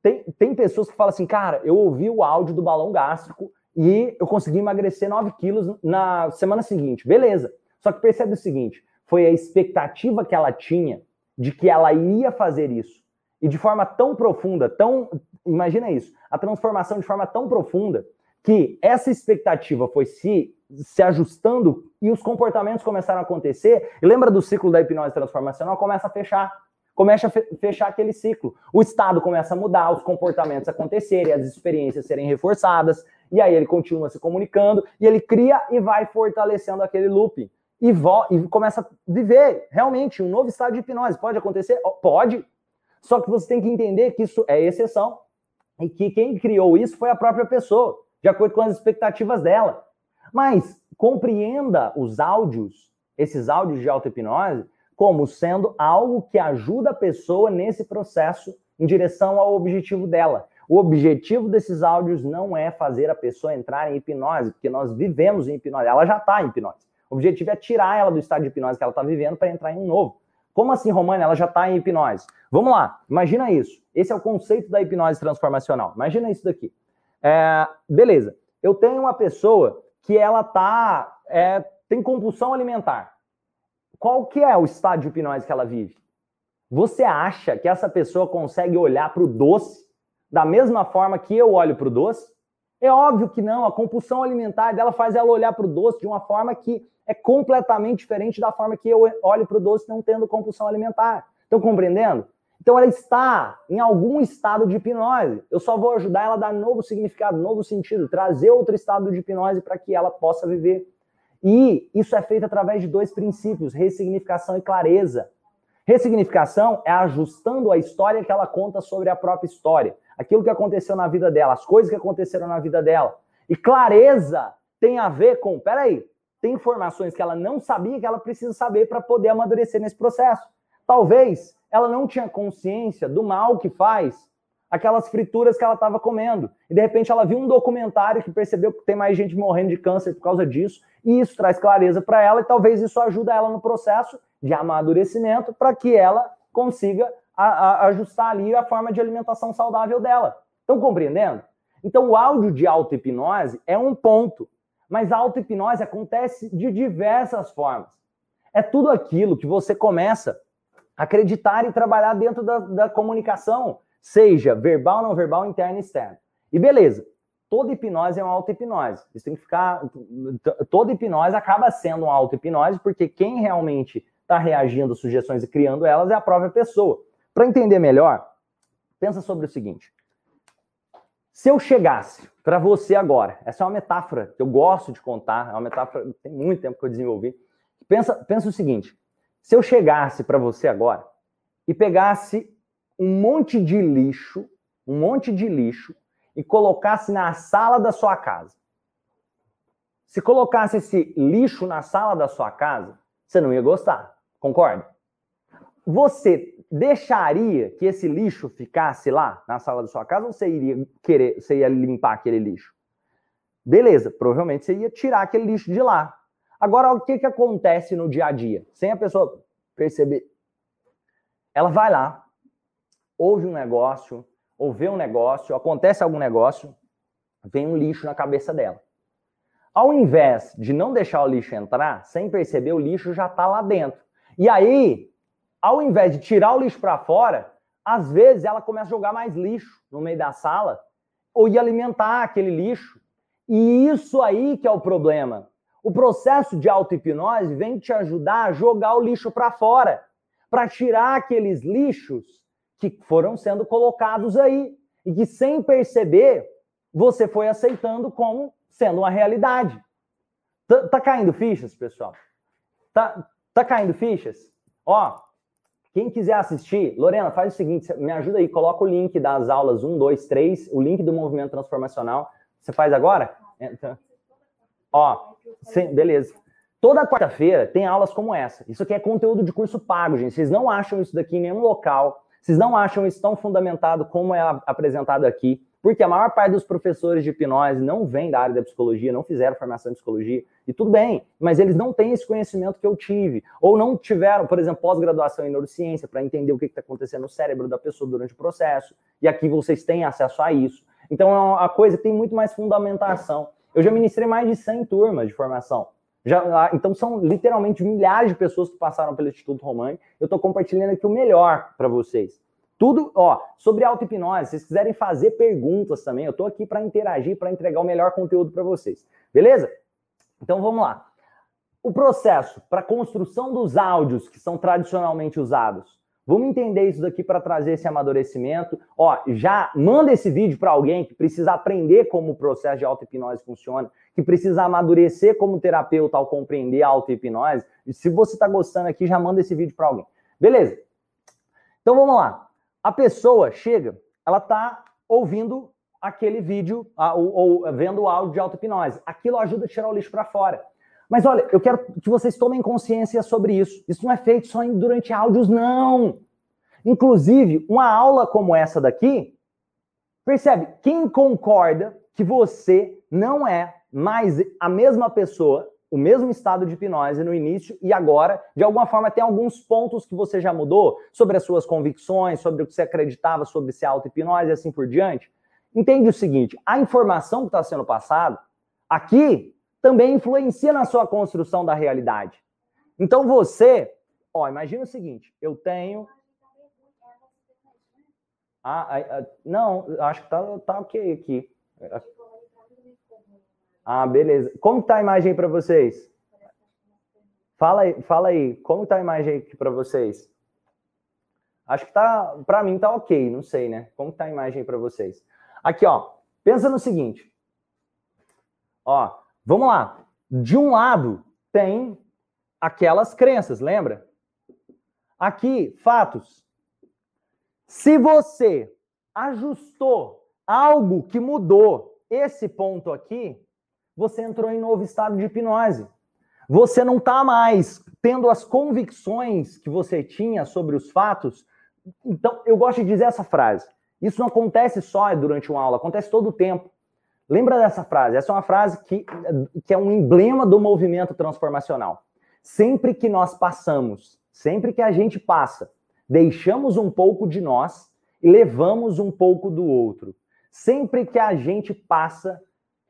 tem, tem pessoas que falam assim, cara, eu ouvi o áudio do balão gástrico e eu consegui emagrecer 9 quilos na semana seguinte. Beleza. Só que percebe o seguinte: foi a expectativa que ela tinha de que ela iria fazer isso. E de forma tão profunda, tão. Imagina isso, a transformação de forma tão profunda que essa expectativa foi se, se ajustando e os comportamentos começaram a acontecer. E lembra do ciclo da hipnose transformacional? Começa a fechar. Começa a fechar aquele ciclo. O estado começa a mudar, os comportamentos acontecerem, as experiências serem reforçadas, e aí ele continua se comunicando, e ele cria e vai fortalecendo aquele looping. E, e começa a viver realmente um novo estado de hipnose. Pode acontecer? Pode. Só que você tem que entender que isso é exceção e que quem criou isso foi a própria pessoa de acordo com as expectativas dela. Mas compreenda os áudios, esses áudios de auto-hipnose, como sendo algo que ajuda a pessoa nesse processo em direção ao objetivo dela. O objetivo desses áudios não é fazer a pessoa entrar em hipnose, porque nós vivemos em hipnose, ela já está em hipnose. O objetivo é tirar ela do estado de hipnose que ela está vivendo para entrar em um novo. Como assim, Romana? Ela já está em hipnose. Vamos lá, imagina isso. Esse é o conceito da hipnose transformacional. Imagina isso daqui. É, beleza. Eu tenho uma pessoa que ela tá é, tem compulsão alimentar. Qual que é o estado de hipnose que ela vive? Você acha que essa pessoa consegue olhar para o doce da mesma forma que eu olho para o doce? É óbvio que não. A compulsão alimentar dela faz ela olhar para o doce de uma forma que é completamente diferente da forma que eu olho para o doce não tendo compulsão alimentar. Estão compreendendo? Então ela está em algum estado de hipnose. Eu só vou ajudar ela a dar novo significado, novo sentido, trazer outro estado de hipnose para que ela possa viver. E isso é feito através de dois princípios: ressignificação e clareza. Ressignificação é ajustando a história que ela conta sobre a própria história, aquilo que aconteceu na vida dela, as coisas que aconteceram na vida dela. E clareza tem a ver com, peraí, tem informações que ela não sabia que ela precisa saber para poder amadurecer nesse processo. Talvez ela não tinha consciência do mal que faz aquelas frituras que ela estava comendo. E de repente ela viu um documentário que percebeu que tem mais gente morrendo de câncer por causa disso, e isso traz clareza para ela e talvez isso ajude ela no processo de amadurecimento para que ela consiga a, a, ajustar ali a forma de alimentação saudável dela. Estão compreendendo? Então o áudio de auto-hipnose é um ponto, mas a auto-hipnose acontece de diversas formas. É tudo aquilo que você começa acreditar e trabalhar dentro da, da comunicação, seja verbal, não verbal, interna e externa. E beleza, toda hipnose é uma auto-hipnose. Isso tem que ficar. Toda hipnose acaba sendo uma auto-hipnose, porque quem realmente está reagindo às sugestões e criando elas é a própria pessoa. Para entender melhor, pensa sobre o seguinte. Se eu chegasse para você agora, essa é uma metáfora que eu gosto de contar, é uma metáfora tem muito tempo que eu desenvolvi. Pensa, pensa o seguinte: se eu chegasse para você agora e pegasse um monte de lixo um monte de lixo e colocasse na sala da sua casa. Se colocasse esse lixo na sala da sua casa, você não ia gostar. Concorda? Você deixaria que esse lixo ficasse lá na sala da sua casa ou você iria querer, você ia limpar aquele lixo? Beleza, provavelmente você ia tirar aquele lixo de lá. Agora, o que, que acontece no dia a dia? Sem a pessoa perceber. Ela vai lá, ouve um negócio, ou vê um negócio, acontece algum negócio, vem um lixo na cabeça dela. Ao invés de não deixar o lixo entrar, sem perceber, o lixo já está lá dentro. E aí, ao invés de tirar o lixo para fora, às vezes ela começa a jogar mais lixo no meio da sala ou ir alimentar aquele lixo. E isso aí que é o problema. O processo de auto-hipnose vem te ajudar a jogar o lixo para fora, para tirar aqueles lixos que foram sendo colocados aí e que sem perceber você foi aceitando como sendo uma realidade. Tá, tá caindo fichas, pessoal? Tá, tá caindo fichas? Ó, quem quiser assistir, Lorena, faz o seguinte, me ajuda aí, coloca o link das aulas 1, 2, 3, o link do movimento transformacional. Você faz agora? Então, ó, sim, beleza. Toda quarta-feira tem aulas como essa. Isso aqui é conteúdo de curso pago, gente. Vocês não acham isso daqui em nenhum local. Vocês não acham isso tão fundamentado como é apresentado aqui. Porque a maior parte dos professores de hipnose não vem da área da psicologia, não fizeram formação em psicologia, e tudo bem, mas eles não têm esse conhecimento que eu tive, ou não tiveram, por exemplo, pós-graduação em neurociência para entender o que está acontecendo no cérebro da pessoa durante o processo, e aqui vocês têm acesso a isso. Então, a coisa tem muito mais fundamentação. Eu já ministrei mais de 100 turmas de formação. Já, então, são literalmente milhares de pessoas que passaram pelo Instituto Romani. Eu estou compartilhando aqui o melhor para vocês. Tudo, ó, sobre auto-hipnose, se vocês quiserem fazer perguntas também, eu tô aqui para interagir, para entregar o melhor conteúdo para vocês. Beleza? Então vamos lá. O processo para construção dos áudios que são tradicionalmente usados. Vamos entender isso daqui para trazer esse amadurecimento. Ó, já manda esse vídeo para alguém que precisa aprender como o processo de auto-hipnose funciona, que precisa amadurecer como terapeuta ao compreender a auto-hipnose. Se você está gostando aqui, já manda esse vídeo para alguém. Beleza? Então vamos lá a pessoa chega, ela está ouvindo aquele vídeo ou, ou, vendo o áudio de auto-hipnose. Aquilo ajuda a tirar o lixo para fora. Mas olha, eu quero que vocês tomem consciência sobre isso. Isso não é feito só durante áudios, não. Inclusive, uma aula como essa daqui, percebe? Quem concorda que você não é mais a mesma pessoa o mesmo estado de hipnose no início e agora, de alguma forma, tem alguns pontos que você já mudou sobre as suas convicções, sobre o que você acreditava sobre ser auto-hipnose e assim por diante. Entende o seguinte: a informação que está sendo passada aqui também influencia na sua construção da realidade. Então você, ó, imagina o seguinte: eu tenho. Ah, ah não, acho que tá, tá ok aqui. Ah, beleza. Como está a imagem para vocês? Fala aí, fala aí, como está a imagem aqui para vocês? Acho que tá, para mim tá ok, não sei, né? Como está a imagem para vocês? Aqui, ó, pensa no seguinte. Ó, vamos lá. De um lado tem aquelas crenças, lembra? Aqui, fatos. Se você ajustou algo que mudou esse ponto aqui, você entrou em novo estado de hipnose. Você não está mais tendo as convicções que você tinha sobre os fatos. Então, eu gosto de dizer essa frase. Isso não acontece só durante uma aula, acontece todo o tempo. Lembra dessa frase? Essa é uma frase que, que é um emblema do movimento transformacional. Sempre que nós passamos, sempre que a gente passa, deixamos um pouco de nós e levamos um pouco do outro. Sempre que a gente passa,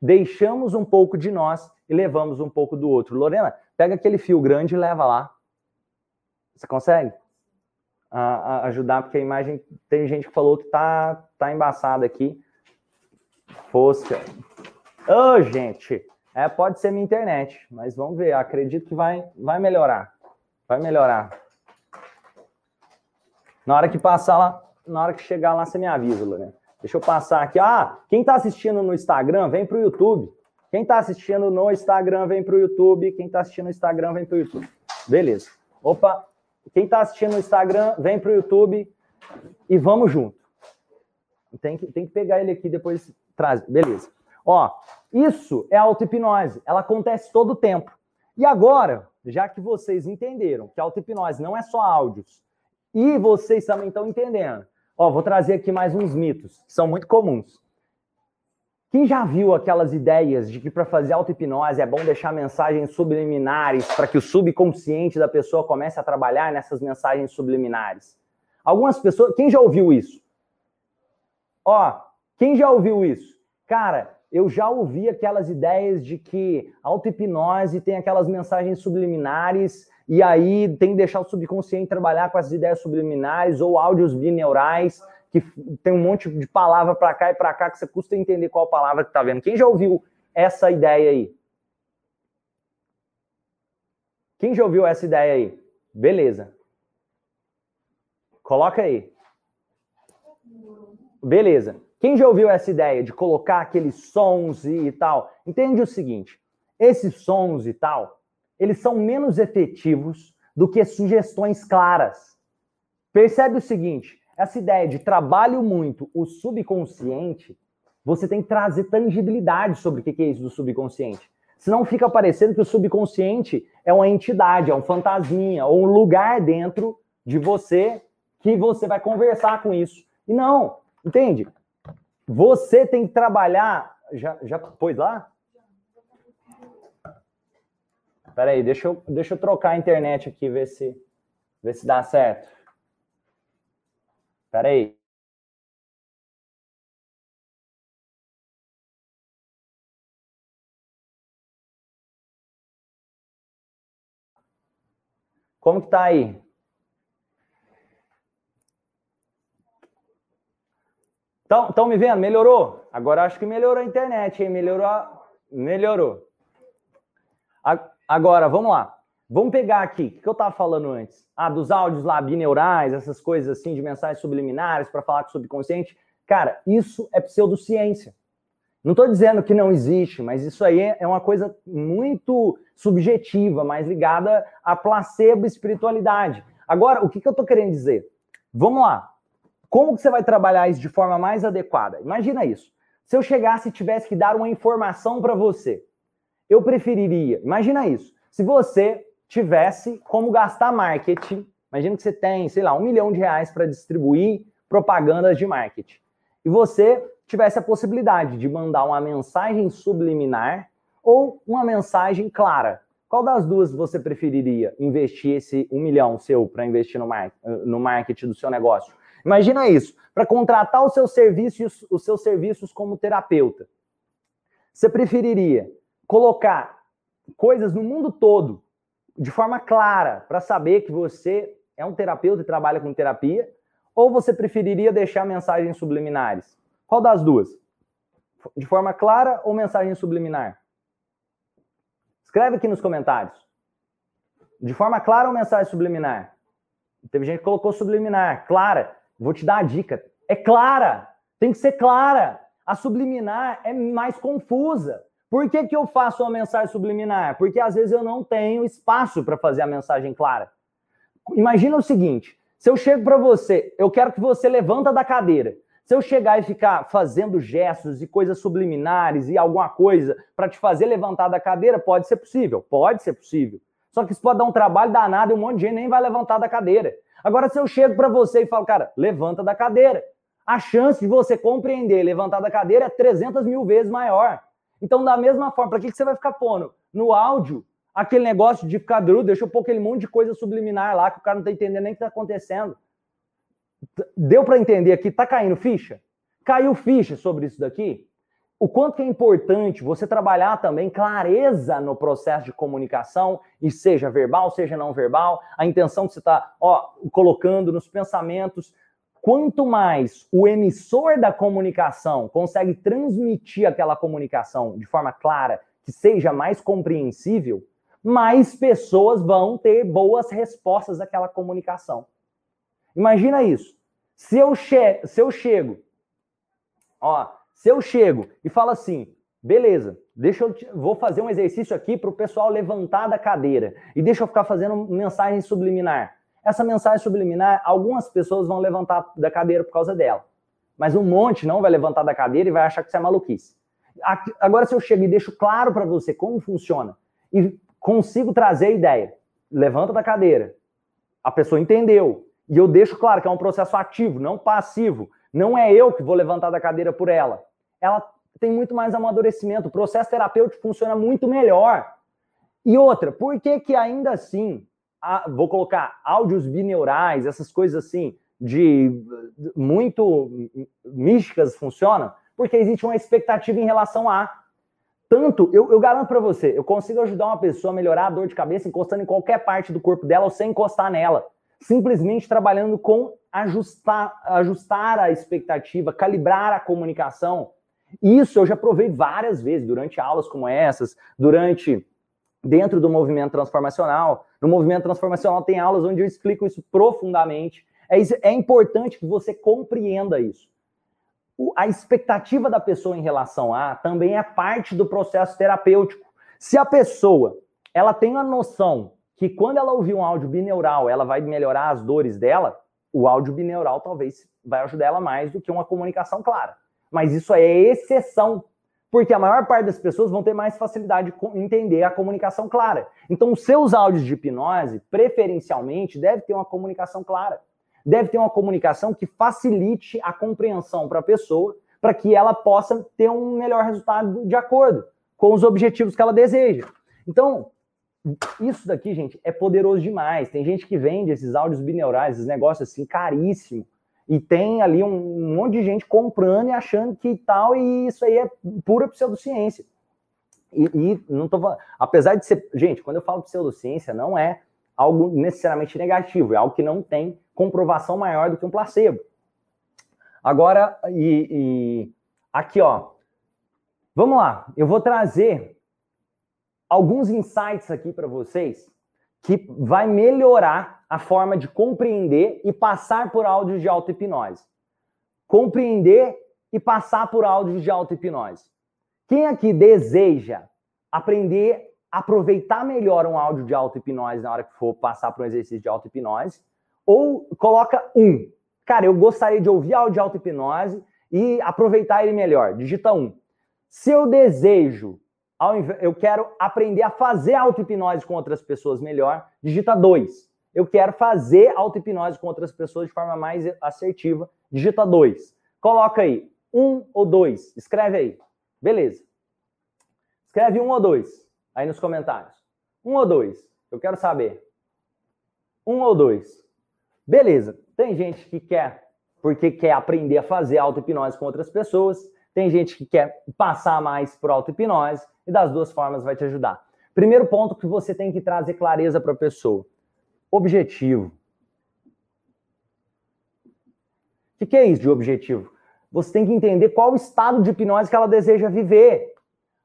deixamos um pouco de nós e levamos um pouco do outro. Lorena, pega aquele fio grande e leva lá. Você consegue? A, a ajudar, porque a imagem tem gente que falou que tá, tá embaçada aqui. Fosca. Ô, oh, gente, é, pode ser minha internet, mas vamos ver. Acredito que vai, vai melhorar. Vai melhorar. Na hora que passar lá, na hora que chegar lá, você me avisa, Lorena. Deixa eu passar aqui. Ah, quem está assistindo no Instagram, vem para o YouTube. Quem está assistindo no Instagram, vem para o YouTube. Quem está assistindo no Instagram, vem para o YouTube. Beleza. Opa, quem está assistindo no Instagram, vem para o YouTube e vamos junto. Tem que, tem que pegar ele aqui depois traz. Beleza. Ó, isso é auto-hipnose. Ela acontece todo o tempo. E agora, já que vocês entenderam que a auto-hipnose não é só áudios, e vocês também estão entendendo, ó, vou trazer aqui mais uns mitos, que são muito comuns. Quem já viu aquelas ideias de que para fazer auto-hipnose é bom deixar mensagens subliminares para que o subconsciente da pessoa comece a trabalhar nessas mensagens subliminares? Algumas pessoas. Quem já ouviu isso? Ó, quem já ouviu isso? Cara, eu já ouvi aquelas ideias de que auto-hipnose tem aquelas mensagens subliminares e aí tem que deixar o subconsciente trabalhar com essas ideias subliminares ou áudios bineurais, que tem um monte de palavra para cá e para cá que você custa entender qual palavra que tá vendo. Quem já ouviu essa ideia aí? Quem já ouviu essa ideia aí? Beleza. Coloca aí. Beleza. Quem já ouviu essa ideia de colocar aqueles sons e tal? Entende o seguinte: esses sons e tal, eles são menos efetivos do que sugestões claras. Percebe o seguinte: essa ideia de trabalho muito o subconsciente, você tem que trazer tangibilidade sobre o que é isso do subconsciente. Senão fica parecendo que o subconsciente é uma entidade, é um fantasminha, ou um lugar dentro de você que você vai conversar com isso. E não, entende? Você tem que trabalhar. Já, já pôs lá? Espera aí, deixa eu, deixa eu trocar a internet aqui, ver se, ver se dá certo. Espera aí. Como que tá aí? Estão me vendo? Melhorou? Agora acho que melhorou a internet, hein? Melhorou. Melhorou. Agora, vamos lá. Vamos pegar aqui, o que eu estava falando antes? Ah, dos áudios lá bineurais, essas coisas assim de mensagens subliminares para falar com o subconsciente. Cara, isso é pseudociência. Não estou dizendo que não existe, mas isso aí é uma coisa muito subjetiva, mais ligada à placebo espiritualidade. Agora, o que, que eu estou querendo dizer? Vamos lá. Como que você vai trabalhar isso de forma mais adequada? Imagina isso. Se eu chegasse e tivesse que dar uma informação para você, eu preferiria, imagina isso, se você tivesse como gastar marketing, imagina que você tem, sei lá, um milhão de reais para distribuir propagandas de marketing, e você tivesse a possibilidade de mandar uma mensagem subliminar ou uma mensagem clara. Qual das duas você preferiria investir esse um milhão seu para investir no, mar no marketing do seu negócio? Imagina isso, para contratar os seus serviços, os seus serviços como terapeuta. Você preferiria colocar coisas no mundo todo de forma clara para saber que você é um terapeuta e trabalha com terapia, ou você preferiria deixar mensagens subliminares? Qual das duas? De forma clara ou mensagem subliminar? Escreve aqui nos comentários. De forma clara ou mensagem subliminar? Teve gente que colocou subliminar. Clara. Vou te dar a dica. É clara. Tem que ser clara. A subliminar é mais confusa. Por que, que eu faço uma mensagem subliminar? Porque às vezes eu não tenho espaço para fazer a mensagem clara. Imagina o seguinte: se eu chego para você, eu quero que você levanta da cadeira. Se eu chegar e ficar fazendo gestos e coisas subliminares e alguma coisa para te fazer levantar da cadeira, pode ser possível, pode ser possível. Só que isso pode dar um trabalho danado e um monte de gente nem vai levantar da cadeira. Agora, se eu chego para você e falo, cara, levanta da cadeira, a chance de você compreender levantar da cadeira é 300 mil vezes maior. Então, da mesma forma, para que, que você vai ficar pondo no áudio aquele negócio de ficar duro, deixa eu pôr aquele monte de coisa subliminar lá que o cara não está entendendo nem o que está acontecendo. Deu para entender aqui? Tá caindo ficha? Caiu ficha sobre isso daqui? o quanto é importante você trabalhar também clareza no processo de comunicação, e seja verbal, seja não verbal, a intenção que você está colocando nos pensamentos. Quanto mais o emissor da comunicação consegue transmitir aquela comunicação de forma clara, que seja mais compreensível, mais pessoas vão ter boas respostas àquela comunicação. Imagina isso. Se eu, che se eu chego, ó, se eu chego e falo assim, beleza, deixa eu vou fazer um exercício aqui para o pessoal levantar da cadeira e deixa eu ficar fazendo mensagem subliminar. Essa mensagem subliminar, algumas pessoas vão levantar da cadeira por causa dela, mas um monte não vai levantar da cadeira e vai achar que isso é maluquice. Agora, se eu chego e deixo claro para você como funciona e consigo trazer a ideia, levanta da cadeira, a pessoa entendeu, e eu deixo claro que é um processo ativo, não passivo, não é eu que vou levantar da cadeira por ela. Ela tem muito mais amadurecimento, o processo terapêutico funciona muito melhor. E outra, por que que ainda assim, vou colocar áudios bineurais, essas coisas assim, de muito místicas funcionam? Porque existe uma expectativa em relação a. Tanto, eu, eu garanto para você, eu consigo ajudar uma pessoa a melhorar a dor de cabeça encostando em qualquer parte do corpo dela ou sem encostar nela. Simplesmente trabalhando com ajustar, ajustar a expectativa, calibrar a comunicação. Isso eu já provei várias vezes durante aulas como essas, durante dentro do movimento transformacional. No movimento transformacional tem aulas onde eu explico isso profundamente. É, é importante que você compreenda isso a expectativa da pessoa em relação a também é parte do processo terapêutico. Se a pessoa ela tem a noção que quando ela ouvir um áudio bineural, ela vai melhorar as dores dela, o áudio bineural talvez vai ajudar ela mais do que uma comunicação clara. Mas isso é exceção, porque a maior parte das pessoas vão ter mais facilidade de entender a comunicação clara. Então, os seus áudios de hipnose, preferencialmente, devem ter uma comunicação clara deve ter uma comunicação que facilite a compreensão para a pessoa, para que ela possa ter um melhor resultado de acordo com os objetivos que ela deseja. Então, isso daqui, gente, é poderoso demais. Tem gente que vende esses áudios bineurais, esses negócios assim, caríssimo. E tem ali um, monte de gente comprando e achando que tal, e isso aí é pura pseudociência. E, e não tô apesar de ser. Gente, quando eu falo pseudociência, não é algo necessariamente negativo, é algo que não tem comprovação maior do que um placebo. Agora, e, e aqui, ó, vamos lá, eu vou trazer alguns insights aqui para vocês que vai melhorar a forma de compreender e passar por áudios de auto-hipnose. Compreender e passar por áudios de auto-hipnose. Quem aqui deseja aprender aproveitar melhor um áudio de auto-hipnose na hora que for passar para um exercício de auto-hipnose, ou coloca um. Cara, eu gostaria de ouvir áudio de auto-hipnose e aproveitar ele melhor. Digita um. Se eu desejo, eu quero aprender a fazer auto-hipnose com outras pessoas melhor, digita dois. Eu quero fazer auto-hipnose com outras pessoas de forma mais assertiva, digita dois. Coloca aí, um ou dois. Escreve aí. Beleza. Escreve um ou dois aí nos comentários. Um ou dois? Eu quero saber. Um ou dois? Beleza. Tem gente que quer porque quer aprender a fazer auto-hipnose com outras pessoas. Tem gente que quer passar mais por auto-hipnose. E das duas formas vai te ajudar. Primeiro ponto que você tem que trazer clareza para a pessoa. Objetivo. O que, que é isso de objetivo? Você tem que entender qual o estado de hipnose que ela deseja viver.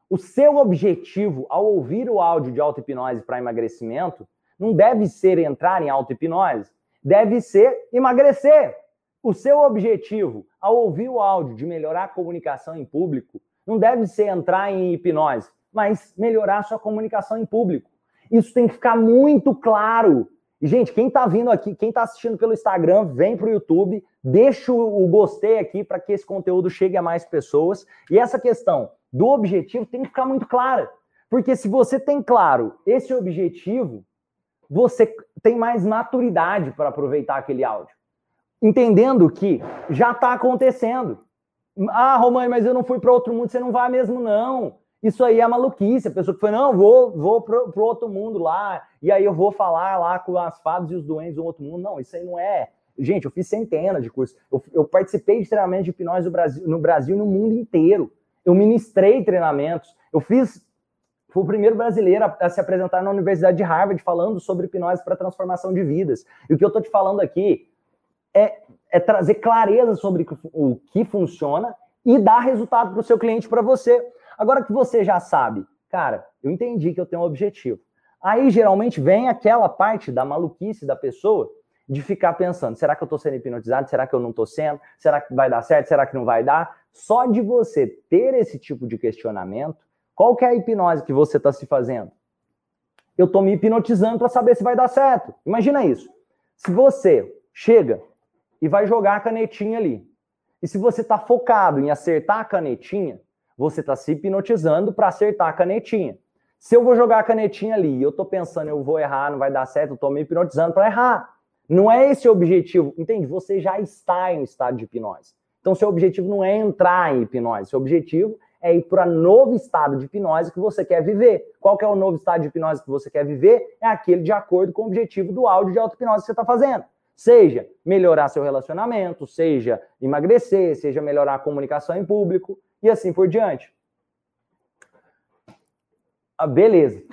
O seu objetivo ao ouvir o áudio de auto-hipnose para emagrecimento não deve ser entrar em auto-hipnose, deve ser emagrecer. O seu objetivo ao ouvir o áudio de melhorar a comunicação em público não deve ser entrar em hipnose, mas melhorar sua comunicação em público. Isso tem que ficar muito claro. E, gente, quem está vindo aqui, quem está assistindo pelo Instagram, vem para o YouTube, deixa o gostei aqui para que esse conteúdo chegue a mais pessoas. E essa questão do objetivo tem que ficar muito clara. Porque se você tem claro esse objetivo, você tem mais maturidade para aproveitar aquele áudio. Entendendo que já está acontecendo. Ah, Romani, mas eu não fui para outro mundo, você não vai mesmo, não. Isso aí é maluquice. A pessoa que foi, não, vou, vou para outro mundo lá, e aí eu vou falar lá com as fadas e os doentes do outro mundo. Não, isso aí não é. Gente, eu fiz centenas de cursos. Eu, eu participei de treinamento de hipnose no Brasil, no Brasil e no mundo inteiro eu ministrei treinamentos, eu fiz, fui o primeiro brasileiro a, a se apresentar na Universidade de Harvard falando sobre hipnose para transformação de vidas. E o que eu estou te falando aqui é, é trazer clareza sobre o que funciona e dar resultado para o seu cliente, para você. Agora que você já sabe, cara, eu entendi que eu tenho um objetivo. Aí geralmente vem aquela parte da maluquice da pessoa de ficar pensando: será que eu estou sendo hipnotizado? Será que eu não estou sendo? Será que vai dar certo? Será que não vai dar? Só de você ter esse tipo de questionamento, qual que é a hipnose que você está se fazendo? Eu estou me hipnotizando para saber se vai dar certo. Imagina isso. Se você chega e vai jogar a canetinha ali, E se você está focado em acertar a canetinha, você está se hipnotizando para acertar a canetinha. Se eu vou jogar a canetinha ali e eu estou pensando, eu vou errar, não vai dar certo, eu estou me hipnotizando para errar. Não é esse o objetivo, entende? Você já está em um estado de hipnose. Então, seu objetivo não é entrar em hipnose, seu objetivo é ir para novo estado de hipnose que você quer viver. Qual que é o novo estado de hipnose que você quer viver? É aquele de acordo com o objetivo do áudio de auto-hipnose que você está fazendo. Seja melhorar seu relacionamento, seja emagrecer, seja melhorar a comunicação em público e assim por diante. Ah, beleza.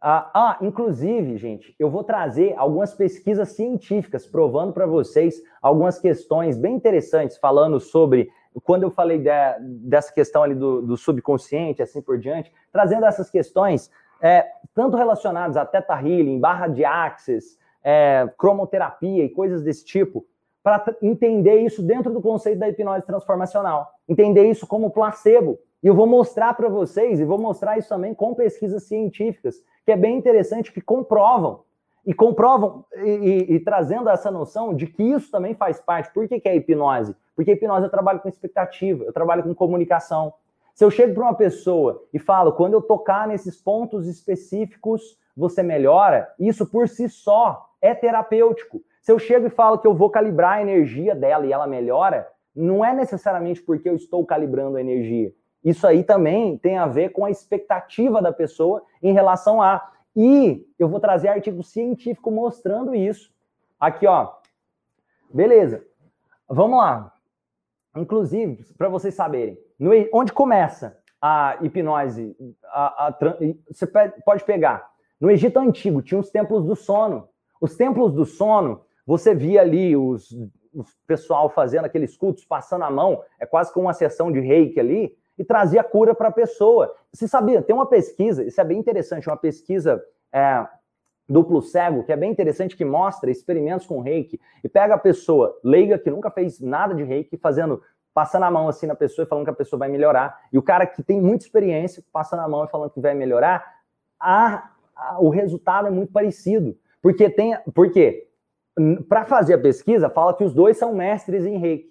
Ah, ah, inclusive, gente, eu vou trazer algumas pesquisas científicas provando para vocês algumas questões bem interessantes, falando sobre quando eu falei de, dessa questão ali do, do, subconsciente, assim por diante, trazendo essas questões, é, tanto relacionadas a Theta Healing, barra de Axis, é, cromoterapia e coisas desse tipo, para entender isso dentro do conceito da hipnose transformacional, entender isso como placebo. E eu vou mostrar para vocês, e vou mostrar isso também com pesquisas científicas, que é bem interessante, que comprovam. E comprovam, e, e, e trazendo essa noção de que isso também faz parte. Por que, que é hipnose? Porque hipnose eu trabalho com expectativa, eu trabalho com comunicação. Se eu chego para uma pessoa e falo, quando eu tocar nesses pontos específicos, você melhora, isso por si só é terapêutico. Se eu chego e falo que eu vou calibrar a energia dela e ela melhora, não é necessariamente porque eu estou calibrando a energia. Isso aí também tem a ver com a expectativa da pessoa em relação a. E eu vou trazer artigo científico mostrando isso. Aqui, ó. Beleza. Vamos lá. Inclusive, para vocês saberem, no, onde começa a hipnose? A, a, você pode pegar. No Egito Antigo, tinha os templos do sono. Os templos do sono, você via ali os, o pessoal fazendo aqueles cultos, passando a mão, é quase como uma sessão de reiki ali e trazia cura para a pessoa. Você sabia, tem uma pesquisa, isso é bem interessante, uma pesquisa é, duplo cego, que é bem interessante, que mostra experimentos com reiki, e pega a pessoa leiga, que nunca fez nada de reiki, fazendo, passando a mão assim na pessoa e falando que a pessoa vai melhorar, e o cara que tem muita experiência, passando a mão e falando que vai melhorar, a, a, o resultado é muito parecido. Porque tem. Por quê? Para fazer a pesquisa, fala que os dois são mestres em reiki.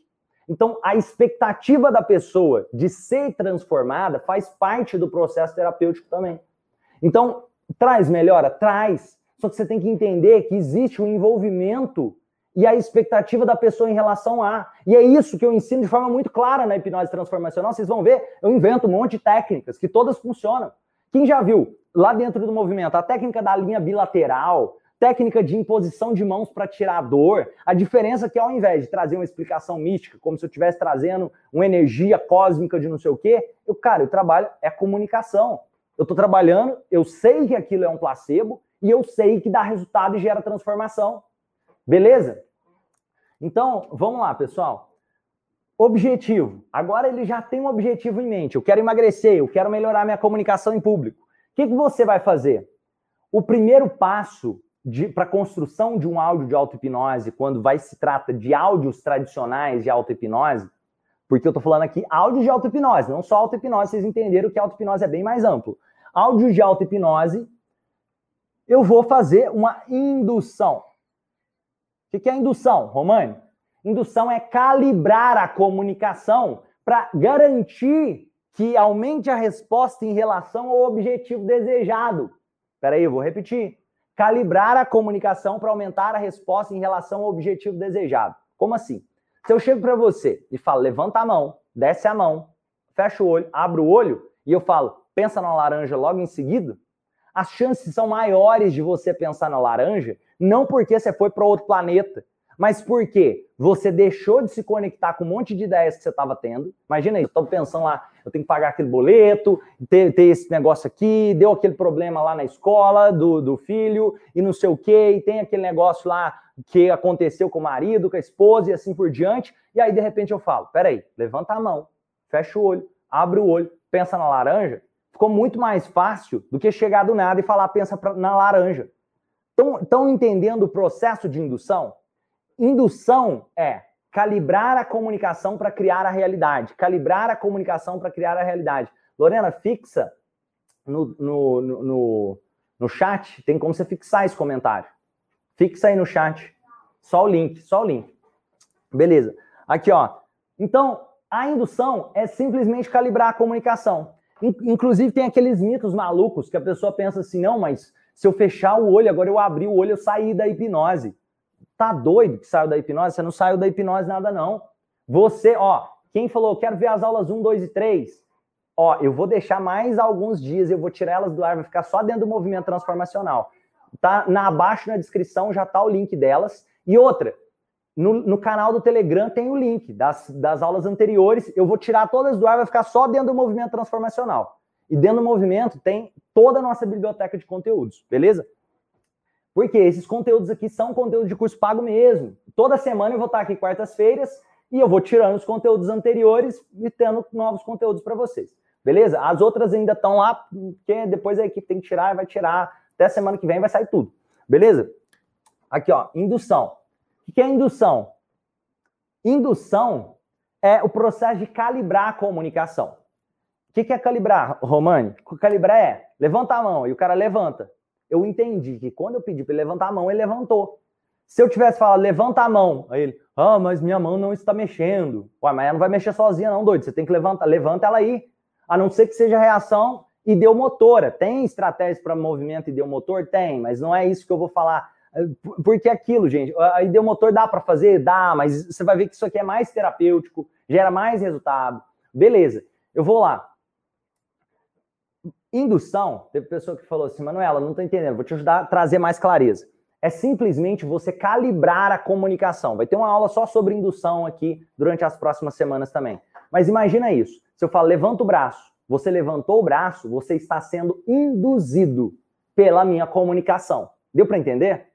Então, a expectativa da pessoa de ser transformada faz parte do processo terapêutico também. Então, traz melhora? Traz. Só que você tem que entender que existe um envolvimento e a expectativa da pessoa em relação a. E é isso que eu ensino de forma muito clara na hipnose transformacional. Vocês vão ver, eu invento um monte de técnicas que todas funcionam. Quem já viu lá dentro do movimento a técnica da linha bilateral, técnica de imposição de mãos para tirar dor. A diferença é que ao invés de trazer uma explicação mística, como se eu estivesse trazendo uma energia cósmica de não sei o quê, eu, cara, eu trabalho é comunicação. Eu estou trabalhando, eu sei que aquilo é um placebo e eu sei que dá resultado e gera transformação. Beleza? Então, vamos lá, pessoal. Objetivo. Agora ele já tem um objetivo em mente. Eu quero emagrecer, eu quero melhorar minha comunicação em público. O que, que você vai fazer? O primeiro passo para a construção de um áudio de auto-hipnose, quando vai se trata de áudios tradicionais de auto-hipnose, porque eu estou falando aqui áudios de auto-hipnose, não só auto-hipnose, vocês entenderam que auto-hipnose é bem mais amplo. Áudios de auto-hipnose, eu vou fazer uma indução. O que é indução, Romani? Indução é calibrar a comunicação para garantir que aumente a resposta em relação ao objetivo desejado. Espera aí, eu vou repetir calibrar a comunicação para aumentar a resposta em relação ao objetivo desejado. Como assim? Se eu chego para você e falo, levanta a mão, desce a mão, fecha o olho, abre o olho, e eu falo, pensa na laranja logo em seguida, as chances são maiores de você pensar na laranja, não porque você foi para outro planeta, mas porque você deixou de se conectar com um monte de ideias que você estava tendo. Imagina isso, eu estou pensando lá, eu tenho que pagar aquele boleto, ter, ter, esse negócio aqui, deu aquele problema lá na escola do, do filho, e não sei o quê, e tem aquele negócio lá que aconteceu com o marido, com a esposa, e assim por diante. E aí, de repente, eu falo: peraí, levanta a mão, fecha o olho, abre o olho, pensa na laranja. Ficou muito mais fácil do que chegar do nada e falar, pensa na laranja. Estão entendendo o processo de indução? Indução é calibrar a comunicação para criar a realidade. Calibrar a comunicação para criar a realidade. Lorena, fixa no, no, no, no, chat, tem como você fixar esse comentário. Fixa aí no chat. Só o link, só o link. Beleza. Aqui, ó. Então, a indução é simplesmente calibrar a comunicação. Inclusive, tem aqueles mitos malucos que a pessoa pensa assim: não, mas se eu fechar o olho, agora eu abri o olho, eu saí da hipnose. Tá doido que saiu da hipnose? Você não saiu da hipnose nada, não. Você, ó, quem falou, quero ver as aulas 1, 2 e 3? Ó, eu vou deixar mais alguns dias, eu vou tirar elas do ar, vai ficar só dentro do movimento transformacional. Tá na, abaixo na descrição já tá o link delas. E outra, no, no, canal do Telegram tem o link das, das aulas anteriores. Eu vou tirar todas do ar, vai ficar só dentro do movimento transformacional. E dentro do movimento tem toda a nossa biblioteca de conteúdos, beleza? Porque esses conteúdos aqui são conteúdos de curso pago mesmo. Toda semana eu vou estar aqui quartas-feiras e eu vou tirando os conteúdos anteriores e tendo novos conteúdos para vocês. Beleza? As outras ainda estão lá, porque depois a equipe tem que tirar, vai tirar. Até semana que vem vai sair tudo. Beleza? Aqui, ó, indução. O que é indução? Indução é o processo de calibrar a comunicação. O que é calibrar, Romani? Calibrar é levanta a mão e o cara levanta eu entendi que quando eu pedi para ele levantar a mão, ele levantou. Se eu tivesse falado, levanta a mão, aí ele, ah, mas minha mão não está mexendo. Ué, mas ela não vai mexer sozinha, não, doido. Você tem que levantar, levanta ela aí. A não ser que seja reação ideomotora. Tem estratégias para movimento ideomotor? Tem, mas não é isso que eu vou falar. Porque aquilo, gente, a ideomotor dá para fazer? Dá, mas você vai ver que isso aqui é mais terapêutico, gera mais resultado. Beleza, eu vou lá. Indução, teve pessoa que falou assim, Manuela, não estou entendendo, vou te ajudar a trazer mais clareza. É simplesmente você calibrar a comunicação. Vai ter uma aula só sobre indução aqui durante as próximas semanas também. Mas imagina isso. Se eu falo, levanta o braço, você levantou o braço, você está sendo induzido pela minha comunicação. Deu para entender?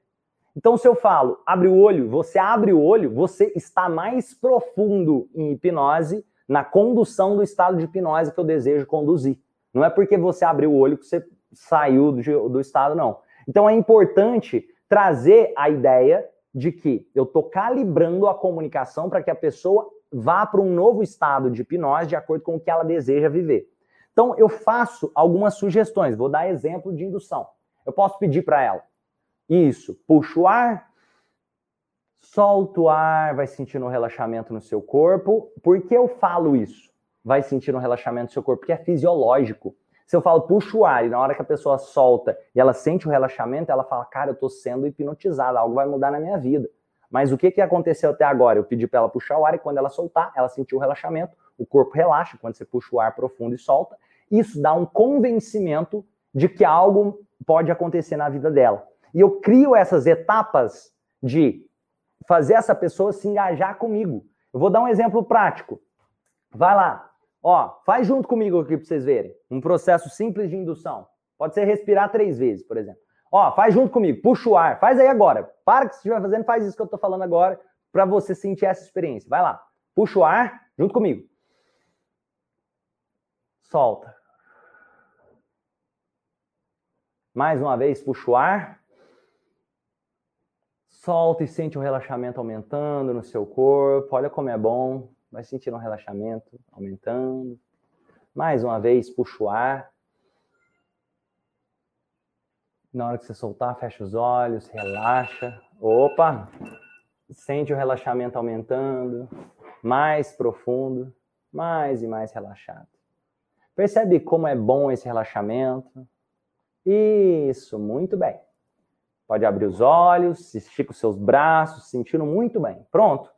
Então, se eu falo, abre o olho, você abre o olho, você está mais profundo em hipnose, na condução do estado de hipnose que eu desejo conduzir. Não é porque você abriu o olho que você saiu do, do estado, não. Então é importante trazer a ideia de que eu estou calibrando a comunicação para que a pessoa vá para um novo estado de hipnose de acordo com o que ela deseja viver. Então eu faço algumas sugestões, vou dar exemplo de indução. Eu posso pedir para ela, isso, puxa o ar, solta o ar, vai sentindo um relaxamento no seu corpo. Por que eu falo isso? Vai sentir um relaxamento do seu corpo, porque é fisiológico. Se eu falo puxa o ar e na hora que a pessoa solta e ela sente o relaxamento, ela fala, cara, eu tô sendo hipnotizada, algo vai mudar na minha vida. Mas o que, que aconteceu até agora? Eu pedi para ela puxar o ar e quando ela soltar, ela sentiu o relaxamento, o corpo relaxa quando você puxa o ar profundo e solta. Isso dá um convencimento de que algo pode acontecer na vida dela. E eu crio essas etapas de fazer essa pessoa se engajar comigo. Eu vou dar um exemplo prático. Vai lá, Ó, faz junto comigo aqui para vocês verem. Um processo simples de indução. Pode ser respirar três vezes, por exemplo. Ó, faz junto comigo, puxa o ar. Faz aí agora. Para que você estiver fazendo, faz isso que eu estou falando agora para você sentir essa experiência. Vai lá. Puxa o ar junto comigo. Solta. Mais uma vez, puxa o ar. Solta e sente o relaxamento aumentando no seu corpo. Olha como é bom vai sentindo um relaxamento aumentando. Mais uma vez, puxa o ar. Na hora que você soltar, fecha os olhos, relaxa. Opa! Sente o relaxamento aumentando, mais profundo, mais e mais relaxado. Percebe como é bom esse relaxamento? Isso, muito bem. Pode abrir os olhos, estica os seus braços, sentindo muito bem. Pronto.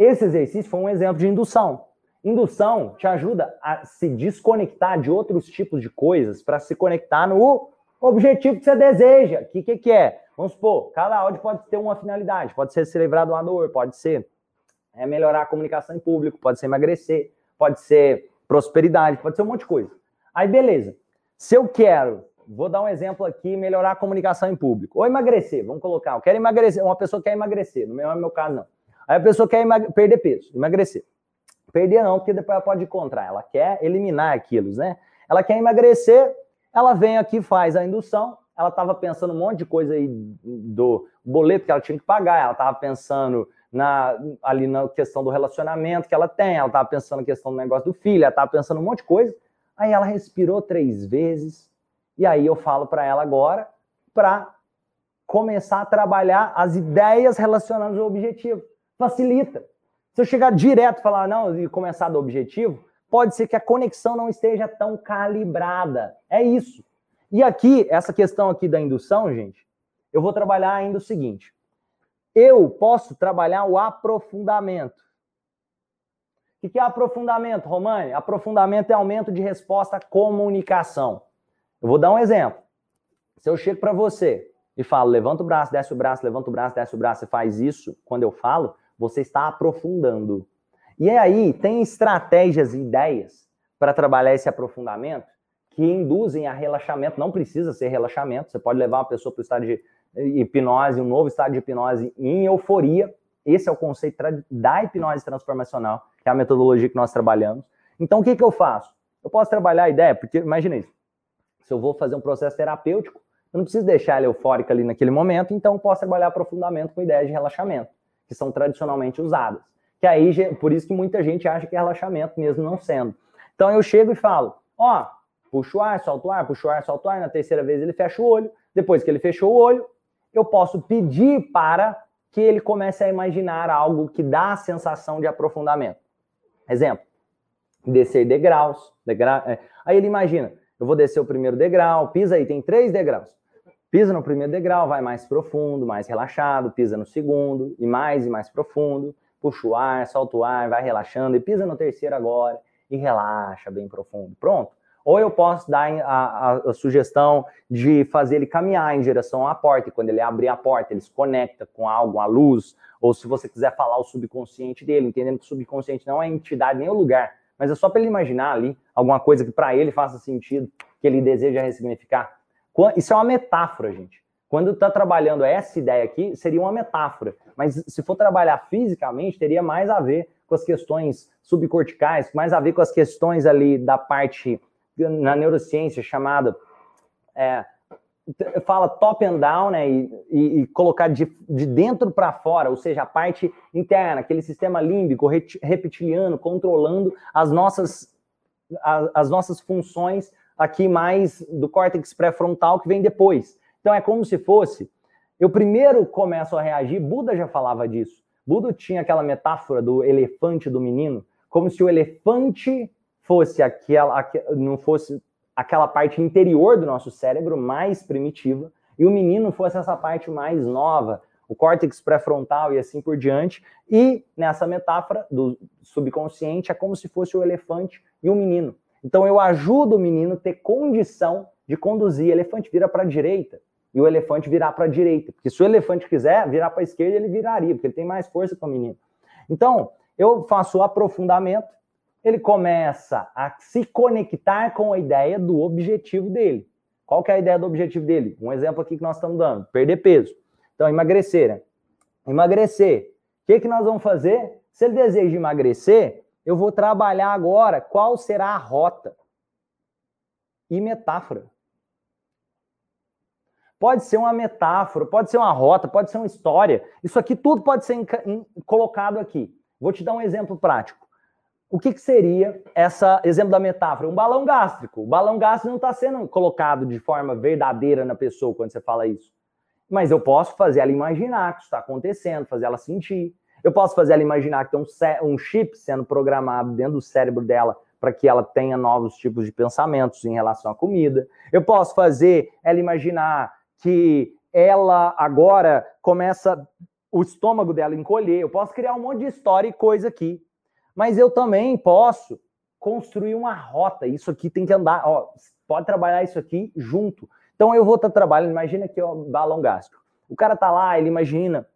Esse exercício foi um exemplo de indução. Indução te ajuda a se desconectar de outros tipos de coisas para se conectar no objetivo que você deseja. O que, que, que, é? Vamos supor, cada áudio pode ter uma finalidade. Pode ser celebrar doador, pode ser é, melhorar a comunicação em público, pode ser emagrecer, pode ser prosperidade, pode ser um monte de coisa. Aí, beleza. Se eu quero, vou dar um exemplo aqui, melhorar a comunicação em público. Ou emagrecer, vamos colocar. Eu quero emagrecer, uma pessoa quer emagrecer, no meu, no meu caso não. Aí a pessoa quer perder peso, emagrecer. Perder não, porque depois ela pode encontrar. Ela quer eliminar aquilo, né? Ela quer emagrecer, ela vem aqui, faz a indução. Ela estava pensando um monte de coisa aí do boleto que ela tinha que pagar. Ela estava pensando na, ali na questão do relacionamento que ela tem. Ela estava pensando na questão do negócio do filho. Ela estava pensando um monte de coisa. Aí ela respirou três vezes. E aí eu falo para ela agora para começar a trabalhar as ideias relacionadas ao objetivo facilita. Se eu chegar direto e falar, não, e começar do objetivo, pode ser que a conexão não esteja tão calibrada. É isso. E aqui, essa questão aqui da indução, gente, eu vou trabalhar ainda o seguinte. Eu posso trabalhar o aprofundamento. O que é aprofundamento, Romani? Aprofundamento é aumento de resposta à comunicação. Eu vou dar um exemplo. Se eu chego para você e falo, levanta o braço, desce o braço, levanta o braço, desce o braço, você faz isso, quando eu falo, você está aprofundando. E aí, tem estratégias e ideias para trabalhar esse aprofundamento que induzem a relaxamento. Não precisa ser relaxamento, você pode levar uma pessoa para o estado de hipnose, um novo estado de hipnose em euforia. Esse é o conceito da hipnose transformacional, que é a metodologia que nós trabalhamos. Então, o que, que eu faço? Eu posso trabalhar a ideia, porque imagina isso. Se eu vou fazer um processo terapêutico, eu não preciso deixar ela eufórica ali naquele momento, então eu posso trabalhar aprofundamento com ideias de relaxamento, que são tradicionalmente usadas. Que aí, por isso que muita gente acha que é relaxamento, mesmo não sendo. Então eu chego e falo, ó, puxa o ar, solta o ar, puxa o ar, solta o ar, na terceira vez ele fecha o olho, depois que ele fechou o olho, eu posso pedir para que ele comece a imaginar algo que dá a sensação de aprofundamento. Exemplo, descer degraus. Degra... É. Aí ele imagina, eu vou descer o primeiro degrau, pisa aí, tem três degraus. Pisa no primeiro degrau, vai mais profundo, mais relaxado, pisa no segundo, e mais e mais profundo, puxa o ar, solta o ar, vai relaxando, e pisa no terceiro agora, e relaxa bem profundo. Pronto. Ou eu posso dar a, a, a, sugestão de fazer ele caminhar em direção à porta, e quando ele abrir a porta, ele se conecta com algo, a luz, ou se você quiser falar o subconsciente dele, entendendo que o subconsciente não é entidade nem o lugar, mas é só para ele imaginar ali alguma coisa que para ele faça sentido, que ele deseja ressignificar. Isso é uma metáfora, gente. Quando está trabalhando essa ideia aqui, seria uma metáfora. Mas se for trabalhar fisicamente, teria mais a ver com as questões subcorticais, mais a ver com as questões ali da parte na neurociência chamada é, fala top and down, né, e, e, e colocar de, de dentro para fora, ou seja, a parte interna, aquele sistema límbico, reptiliano, controlando as nossas, as, as nossas funções aqui mais do córtex pré-frontal que vem depois. Então é como se fosse, eu primeiro começo a reagir, Buda já falava disso. Buda tinha aquela metáfora do elefante do menino, como se o elefante fosse aquela, não fosse aquela parte interior do nosso cérebro mais primitiva e o menino fosse essa parte mais nova, o córtex pré-frontal e assim por diante. E nessa metáfora do subconsciente é como se fosse o elefante e o menino. Então eu ajudo o menino a ter condição de conduzir. Elefante vira para a direita e o elefante virar para a direita. Porque se o elefante quiser virar para a esquerda, ele viraria, porque ele tem mais força que o menino. Então, eu faço o aprofundamento ele começa a se conectar com a ideia do objetivo dele. Qual que é a ideia do objetivo dele? Um exemplo aqui que nós estamos dando: perder peso. Então, emagrecer. Né? Emagrecer. O que, que nós vamos fazer? Se ele deseja emagrecer, eu vou trabalhar agora qual será a rota e metáfora. Pode ser uma metáfora, pode ser uma rota, pode ser uma história. Isso aqui tudo pode ser colocado aqui. Vou te dar um exemplo prático o que, que seria essa exemplo da metáfora? Um balão gástrico. O balão gástrico não está sendo colocado de forma verdadeira na pessoa quando você fala isso. Mas eu posso fazer ela imaginar que isso está acontecendo, fazer ela sentir. Eu posso fazer ela imaginar que tem um, um chip sendo programado dentro do cérebro dela para que ela tenha novos tipos de pensamentos em relação à comida. Eu posso fazer ela imaginar que ela agora começa o estômago dela encolher. Eu posso criar um monte de história e coisa aqui mas eu também posso construir uma rota. Isso aqui tem que andar, ó, pode trabalhar isso aqui junto. Então eu vou estar trabalhando, imagina que é um balão gástrico. O cara tá lá, ele imagina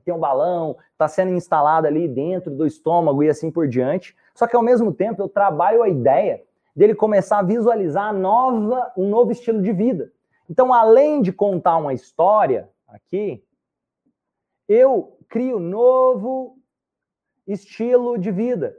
tem um balão, está sendo instalado ali dentro do estômago e assim por diante. Só que ao mesmo tempo eu trabalho a ideia dele começar a visualizar nova, um novo estilo de vida. Então, além de contar uma história aqui, eu crio novo estilo de vida.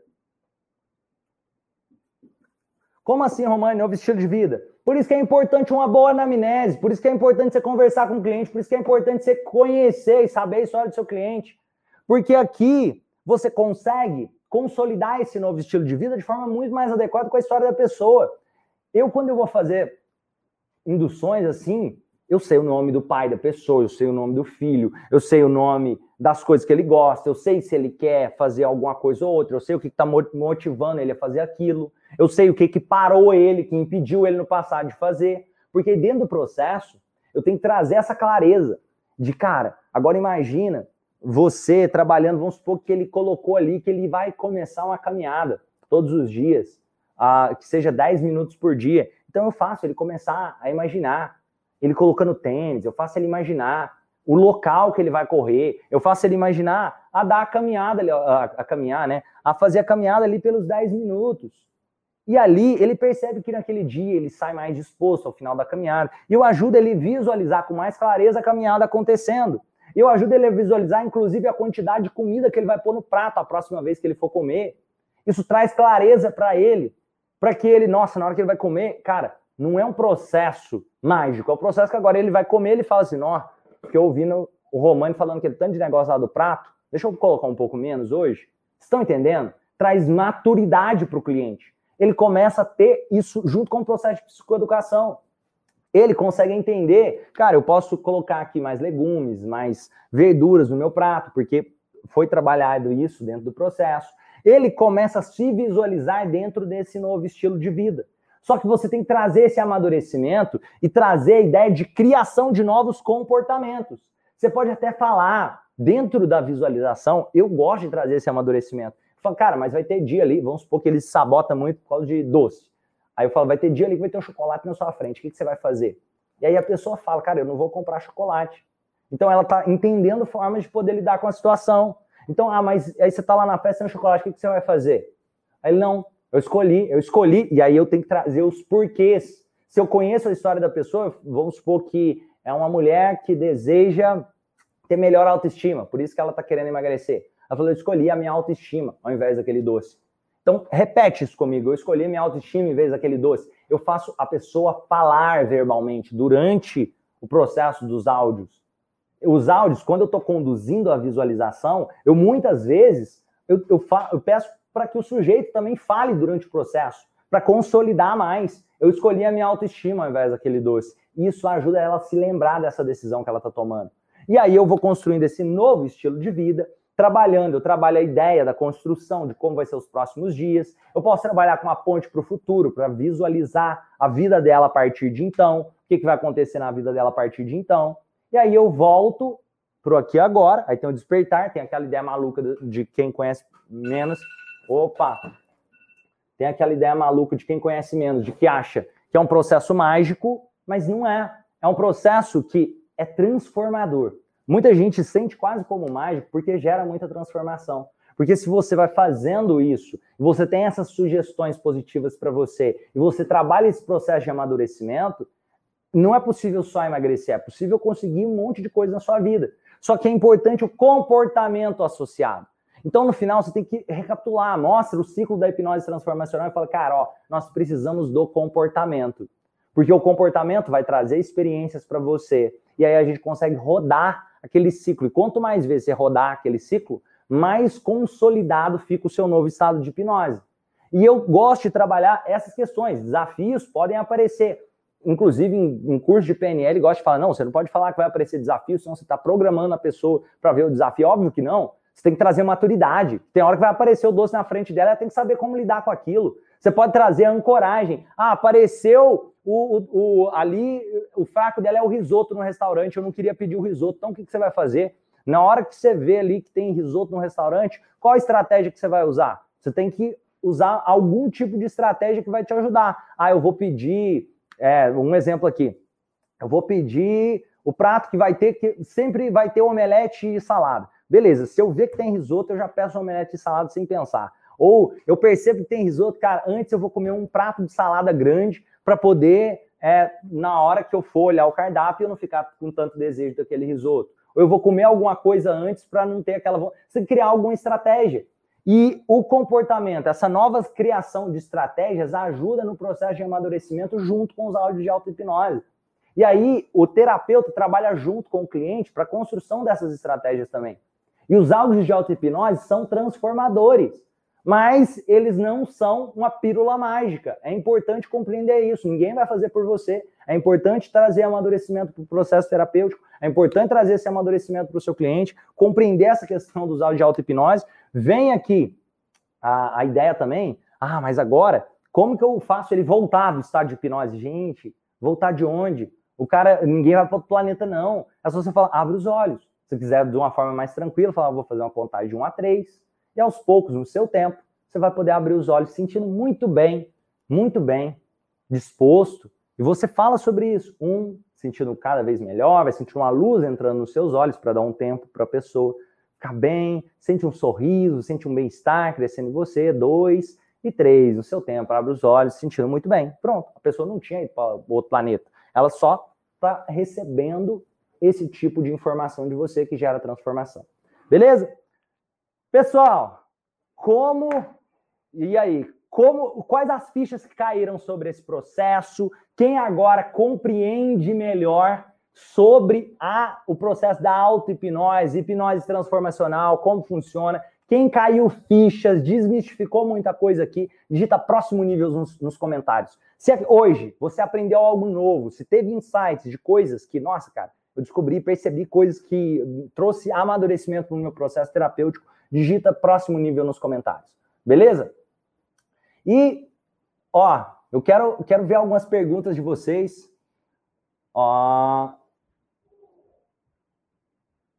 Como assim, Romani, novo estilo de vida? Por isso que é importante uma boa anamnese, por isso que é importante você conversar com o cliente, por isso que é importante você conhecer e saber a história do seu cliente. Porque aqui você consegue consolidar esse novo estilo de vida de forma muito mais adequada com a história da pessoa. Eu, quando eu vou fazer induções assim, Eu sei o nome do pai da pessoa, eu sei o nome do filho, eu sei o nome das coisas que ele gosta, eu sei se ele quer fazer alguma coisa ou outra, eu sei o que está motivando ele a fazer aquilo, eu sei o que, que parou ele, que impediu ele no passado de fazer. Porque dentro do processo, eu tenho que trazer essa clareza de, cara, agora imagina você trabalhando, vamos supor que ele colocou ali que ele vai começar uma caminhada todos os dias, uh, que seja 10 minutos por dia. Então eu faço ele começar a imaginar ele colocando tênis, eu faço ele imaginar o local que ele vai correr, eu faço ele imaginar a dar a caminhada, a, a caminhar, né? A fazer a caminhada ali pelos 10 minutos. E ali ele percebe que naquele dia ele sai mais disposto ao final da caminhada. E eu ajudo ele a visualizar com mais clareza a caminhada acontecendo. Eu ajudo ele a visualizar, inclusive, a quantidade de comida que ele vai pôr no prato a próxima vez que ele for comer. Isso traz clareza para ele, para que ele, nossa, na hora que ele vai comer, cara, não é um processo mágico, é um processo que agora ele vai comer, ele fala assim, ó, porque eu ouvindo o Romani falando que ele tanto de negócio lá do prato, deixa eu colocar um pouco menos hoje. Estão entendendo? Traz maturidade para o cliente. Ele começa a ter isso junto com o processo de psicoeducação. Ele consegue entender, cara, eu posso colocar aqui mais legumes, mais verduras no meu prato, porque foi trabalhado isso dentro do processo. Ele começa a se visualizar dentro desse novo estilo de vida. Só que você tem que trazer esse amadurecimento e trazer a ideia de criação de novos comportamentos. Você pode até falar, dentro da visualização, eu gosto de trazer esse amadurecimento. Fala, cara, mas vai ter dia ali, vamos supor que ele sabota muito por causa de doce. Aí eu falo, vai ter dia ali que vai ter um chocolate na sua frente, o que, que você vai fazer? E aí a pessoa fala, cara, eu não vou comprar chocolate. Então ela está entendendo formas de poder lidar com a situação. Então, ah, mas aí você está lá na festa sem chocolate, o que, que você vai fazer? Aí ele, não, eu escolhi, eu escolhi, e aí eu tenho que trazer os porquês. Se eu conheço a história da pessoa, vamos supor que é uma mulher que deseja ter melhor autoestima, por isso que ela está querendo emagrecer. Ela falou: eu escolhi a minha autoestima ao invés daquele doce. Então, repete isso comigo. Eu escolhi a minha autoestima em vez daquele doce. Eu faço a pessoa falar verbalmente durante o processo dos áudios. Os áudios, quando eu estou conduzindo a visualização, eu muitas vezes eu, eu, eu peço para que o sujeito também fale durante o processo, para consolidar mais. Eu escolhi a minha autoestima ao invés daquele doce. Isso ajuda ela a se lembrar dessa decisão que ela está tomando. E aí eu vou construindo esse novo estilo de vida, trabalhando. Eu trabalho a ideia da construção, de como vai ser os próximos dias. Eu posso trabalhar com uma ponte para o futuro, para visualizar a vida dela a partir de então, o que, que vai acontecer na vida dela a partir de então. E aí eu volto pro aqui agora, aí tem o despertar, tem aquela ideia maluca de quem conhece menos, Opa! Tem aquela ideia maluca de quem conhece menos, de que acha que é um processo mágico, mas não é. É um processo que é transformador. Muita gente sente quase como mágico porque gera muita transformação. Porque se você vai fazendo isso, você tem essas sugestões positivas para você, e você trabalha esse processo de amadurecimento, não é possível só emagrecer, é possível conseguir um monte de coisa na sua vida. Só que é importante o comportamento associado. Então, no final, você tem que recapitular, mostra o ciclo da hipnose transformacional e fala, cara, ó, nós precisamos do comportamento. Porque o comportamento vai trazer experiências para você. E aí a gente consegue rodar aquele ciclo. E quanto mais vezes você rodar aquele ciclo, mais consolidado fica o seu novo estado de hipnose. E eu gosto de trabalhar essas questões. Desafios podem aparecer. Inclusive, em, em curso de PNL, gosto de falar: não, você não pode falar que vai aparecer desafio, senão você está programando a pessoa para ver o desafio. Óbvio que não. Você tem que trazer maturidade. Tem hora que vai aparecer o doce na frente dela, ela tem que saber como lidar com aquilo. Você pode trazer a ancoragem. Ah, apareceu o, o, o, ali, o fraco dela é o risoto no restaurante. Eu não queria pedir o risoto. Então, o que, que você vai fazer? Na hora que você vê ali que tem risoto no restaurante, qual a estratégia que você vai usar? Você tem que usar algum tipo de estratégia que vai te ajudar. Ah, eu vou pedir, é, um exemplo aqui. Eu vou pedir o prato que vai ter, que sempre vai ter omelete e salada. Beleza, se eu ver que tem risoto, eu já peço omelete de salada sem pensar. Ou eu percebo que tem risoto, cara, antes eu vou comer um prato de salada grande para poder, é, na hora que eu for olhar o cardápio, eu não ficar com tanto desejo daquele risoto. Ou eu vou comer alguma coisa antes para não ter aquela. Você criar alguma estratégia. E o comportamento, essa nova criação de estratégias ajuda no processo de amadurecimento junto com os áudios de auto-hipnose. E aí, o terapeuta trabalha junto com o cliente para a construção dessas estratégias também. E os áudios de auto-hipnose são transformadores, mas eles não são uma pílula mágica. É importante compreender isso. Ninguém vai fazer por você. É importante trazer amadurecimento para o processo terapêutico, é importante trazer esse amadurecimento para o seu cliente, compreender essa questão dos áudios de auto-hipnose. Vem aqui a, a ideia também, ah, mas agora, como que eu faço ele voltar do estado de hipnose? Gente, voltar de onde? O cara, ninguém vai para outro planeta, não. É só você falar, abre os olhos. Se quiser de uma forma mais tranquila, falar, vou fazer uma contagem de 1 a 3, e aos poucos, no seu tempo, você vai poder abrir os olhos sentindo muito bem, muito bem, disposto. E você fala sobre isso. Um, sentindo cada vez melhor, vai sentir uma luz entrando nos seus olhos para dar um tempo para a pessoa ficar bem, sente um sorriso, sente um bem-estar crescendo em você. Dois, e três, no seu tempo, abre os olhos, sentindo muito bem. Pronto, a pessoa não tinha ido para outro planeta. Ela só está recebendo esse tipo de informação de você que gera transformação. Beleza? Pessoal, como e aí, como quais as fichas que caíram sobre esse processo? Quem agora compreende melhor sobre a, o processo da auto-hipnose, hipnose transformacional, como funciona? Quem caiu fichas, desmistificou muita coisa aqui, digita próximo nível nos, nos comentários. Se hoje você aprendeu algo novo, se teve insights de coisas que, nossa, cara, eu descobri, percebi coisas que trouxe amadurecimento no meu processo terapêutico, digita próximo nível nos comentários. Beleza? E, ó, eu quero, quero ver algumas perguntas de vocês. Ó,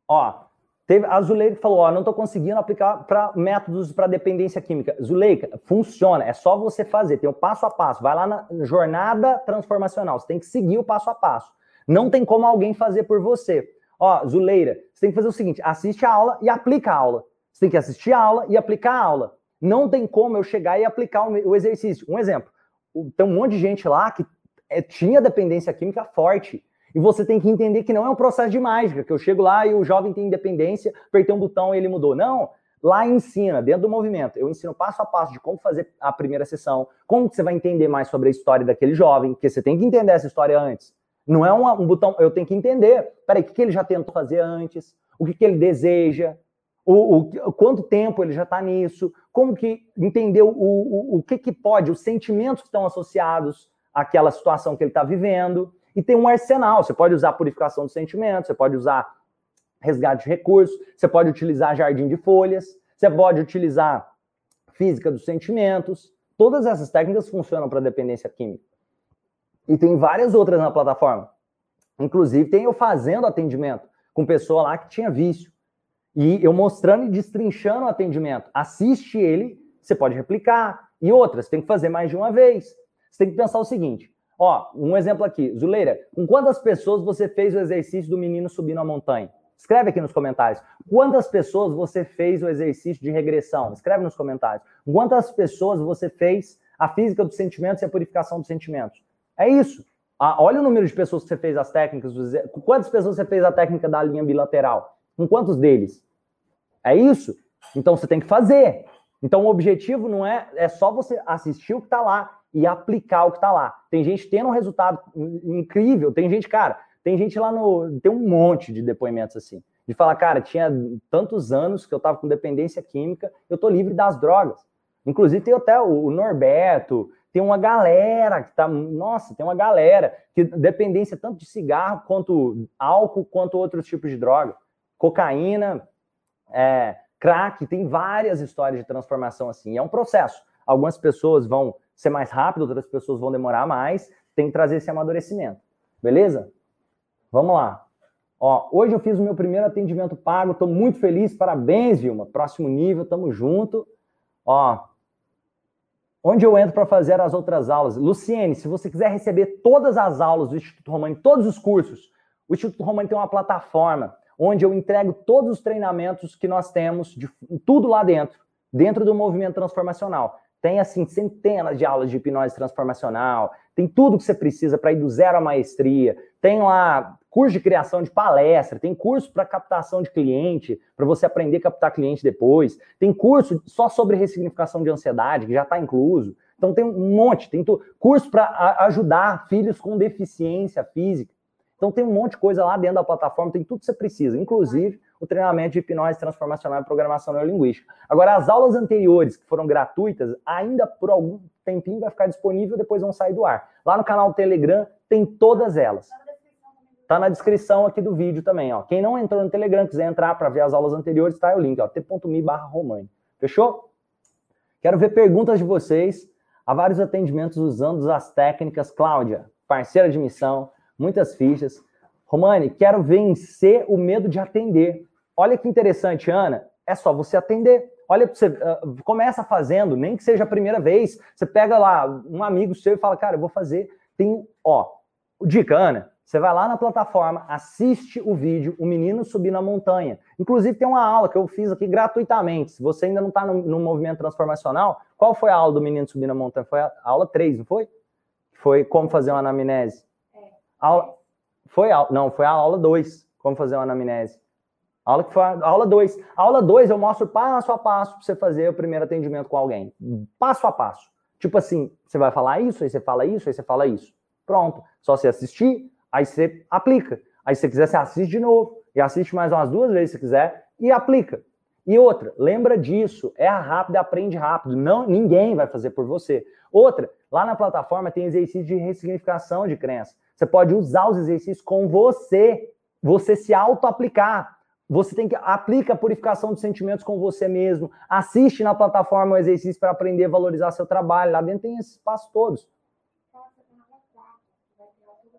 ó teve a Zuleika falou, ó, não estou conseguindo aplicar para métodos para dependência química. Zuleika, funciona, é só você fazer, tem o um passo a passo. Vai lá na jornada transformacional, você tem que seguir o passo a passo. Não tem como alguém fazer por você. Ó, Zuleira, você tem que fazer o seguinte: assiste a aula e aplica a aula. Você tem que assistir a aula e aplicar a aula. Não tem como eu chegar e aplicar o exercício. Um exemplo: tem um monte de gente lá que é, tinha dependência química forte. E você tem que entender que não é um processo de mágica, que eu chego lá e o jovem tem independência, apertei um botão e ele mudou. Não, lá ensina, dentro do movimento. Eu ensino passo a passo de como fazer a primeira sessão, como você vai entender mais sobre a história daquele jovem, porque você tem que entender essa história antes. Não é um, um botão, eu tenho que entender. Peraí, o que, que ele já tentou fazer antes? O que, que ele deseja? O, o, quanto tempo ele já está nisso? Como que entendeu o, o, o que, que pode, os sentimentos que estão associados àquela situação que ele está vivendo? E tem um arsenal. Você pode usar purificação dos sentimentos, você pode usar resgate de recursos, você pode utilizar jardim de folhas, você pode utilizar física dos sentimentos. Todas essas técnicas funcionam para dependência química. E tem várias outras na plataforma. Inclusive, tem eu fazendo atendimento com pessoa lá que tinha vício. E eu mostrando e destrinchando o atendimento. Assiste ele, você pode replicar. E outras, tem que fazer mais de uma vez. Você tem que pensar o seguinte: ó, um exemplo aqui. Zuleira, com quantas pessoas você fez o exercício do menino subindo a montanha? Escreve aqui nos comentários. Quantas pessoas você fez o exercício de regressão? Escreve nos comentários. Quantas pessoas você fez a física dos sentimentos e a purificação dos sentimentos? É isso. Ah, olha o número de pessoas que você fez as técnicas. Quantas pessoas você fez a técnica da linha bilateral? Com quantos deles? É isso? Então você tem que fazer. Então o objetivo não é é só você assistir o que está lá e aplicar o que está lá. Tem gente tendo um resultado incrível. Tem gente, cara, tem gente lá no. Tem um monte de depoimentos assim. De falar, cara, tinha tantos anos que eu estava com dependência química, eu tô livre das drogas. Inclusive tem até o Norberto, tem uma galera que tá, nossa, tem uma galera que dependência tanto de cigarro quanto álcool, quanto outros tipos de droga, cocaína, é, crack, tem várias histórias de transformação assim. É um processo. Algumas pessoas vão ser mais rápido, outras pessoas vão demorar mais. Tem que trazer esse amadurecimento, beleza? Vamos lá. Ó, hoje eu fiz o meu primeiro atendimento pago, estou muito feliz, parabéns, Vilma. Próximo nível, tamo junto. Ó, Onde eu entro para fazer as outras aulas? Luciene, se você quiser receber todas as aulas do Instituto Romani, todos os cursos, o Instituto Romani tem uma plataforma onde eu entrego todos os treinamentos que nós temos, de tudo lá dentro, dentro do movimento transformacional. Tem, assim, centenas de aulas de hipnose transformacional, tem tudo que você precisa para ir do zero à maestria. Tem lá curso de criação de palestra, tem curso para captação de cliente, para você aprender a captar cliente depois. Tem curso só sobre ressignificação de ansiedade, que já está incluso. Então tem um monte, tem curso para ajudar filhos com deficiência física. Então tem um monte de coisa lá dentro da plataforma, tem tudo que você precisa, inclusive o treinamento de hipnose transformacional e programação neurolinguística. Agora, as aulas anteriores, que foram gratuitas, ainda por algum tempinho vai ficar disponível, depois vão sair do ar. Lá no canal Telegram tem todas elas. Tá na descrição aqui do vídeo também, ó. Quem não entrou no Telegram, quiser entrar para ver as aulas anteriores, tá aí o link, ó, t.me barra. Fechou? Quero ver perguntas de vocês. Há vários atendimentos usando as técnicas. Cláudia, parceira de missão, muitas fichas. Romani, quero vencer o medo de atender. Olha que interessante, Ana. É só você atender. Olha, você uh, começa fazendo, nem que seja a primeira vez. Você pega lá um amigo seu e fala, cara, eu vou fazer. Tem, ó, dica, Ana. Você vai lá na plataforma, assiste o vídeo O Menino Subir na Montanha. Inclusive, tem uma aula que eu fiz aqui gratuitamente. Se você ainda não está no, no, movimento transformacional, qual foi a aula do Menino Subir na Montanha? Foi a aula 3, não foi? Foi como fazer uma anamnese. Aula, foi a, não, foi a aula 2, como fazer uma anamnese. Aula que foi a aula 2. A aula 2 eu mostro passo a passo para você fazer o primeiro atendimento com alguém. Passo a passo. Tipo assim, você vai falar isso, aí você fala isso, aí você fala isso. Pronto. Só você assistir, Aí você aplica. Aí se você quiser, você assiste de novo. E assiste mais umas duas vezes se quiser e aplica. E outra, lembra disso, é rápido, aprende rápido. Não, ninguém vai fazer por você. Outra, lá na plataforma tem exercício de ressignificação de crença. Você pode usar os exercícios com você, você se auto-aplicar. Você tem que aplica a purificação de sentimentos com você mesmo. Assiste na plataforma o exercício para aprender a valorizar seu trabalho. Lá dentro tem esses passos todos.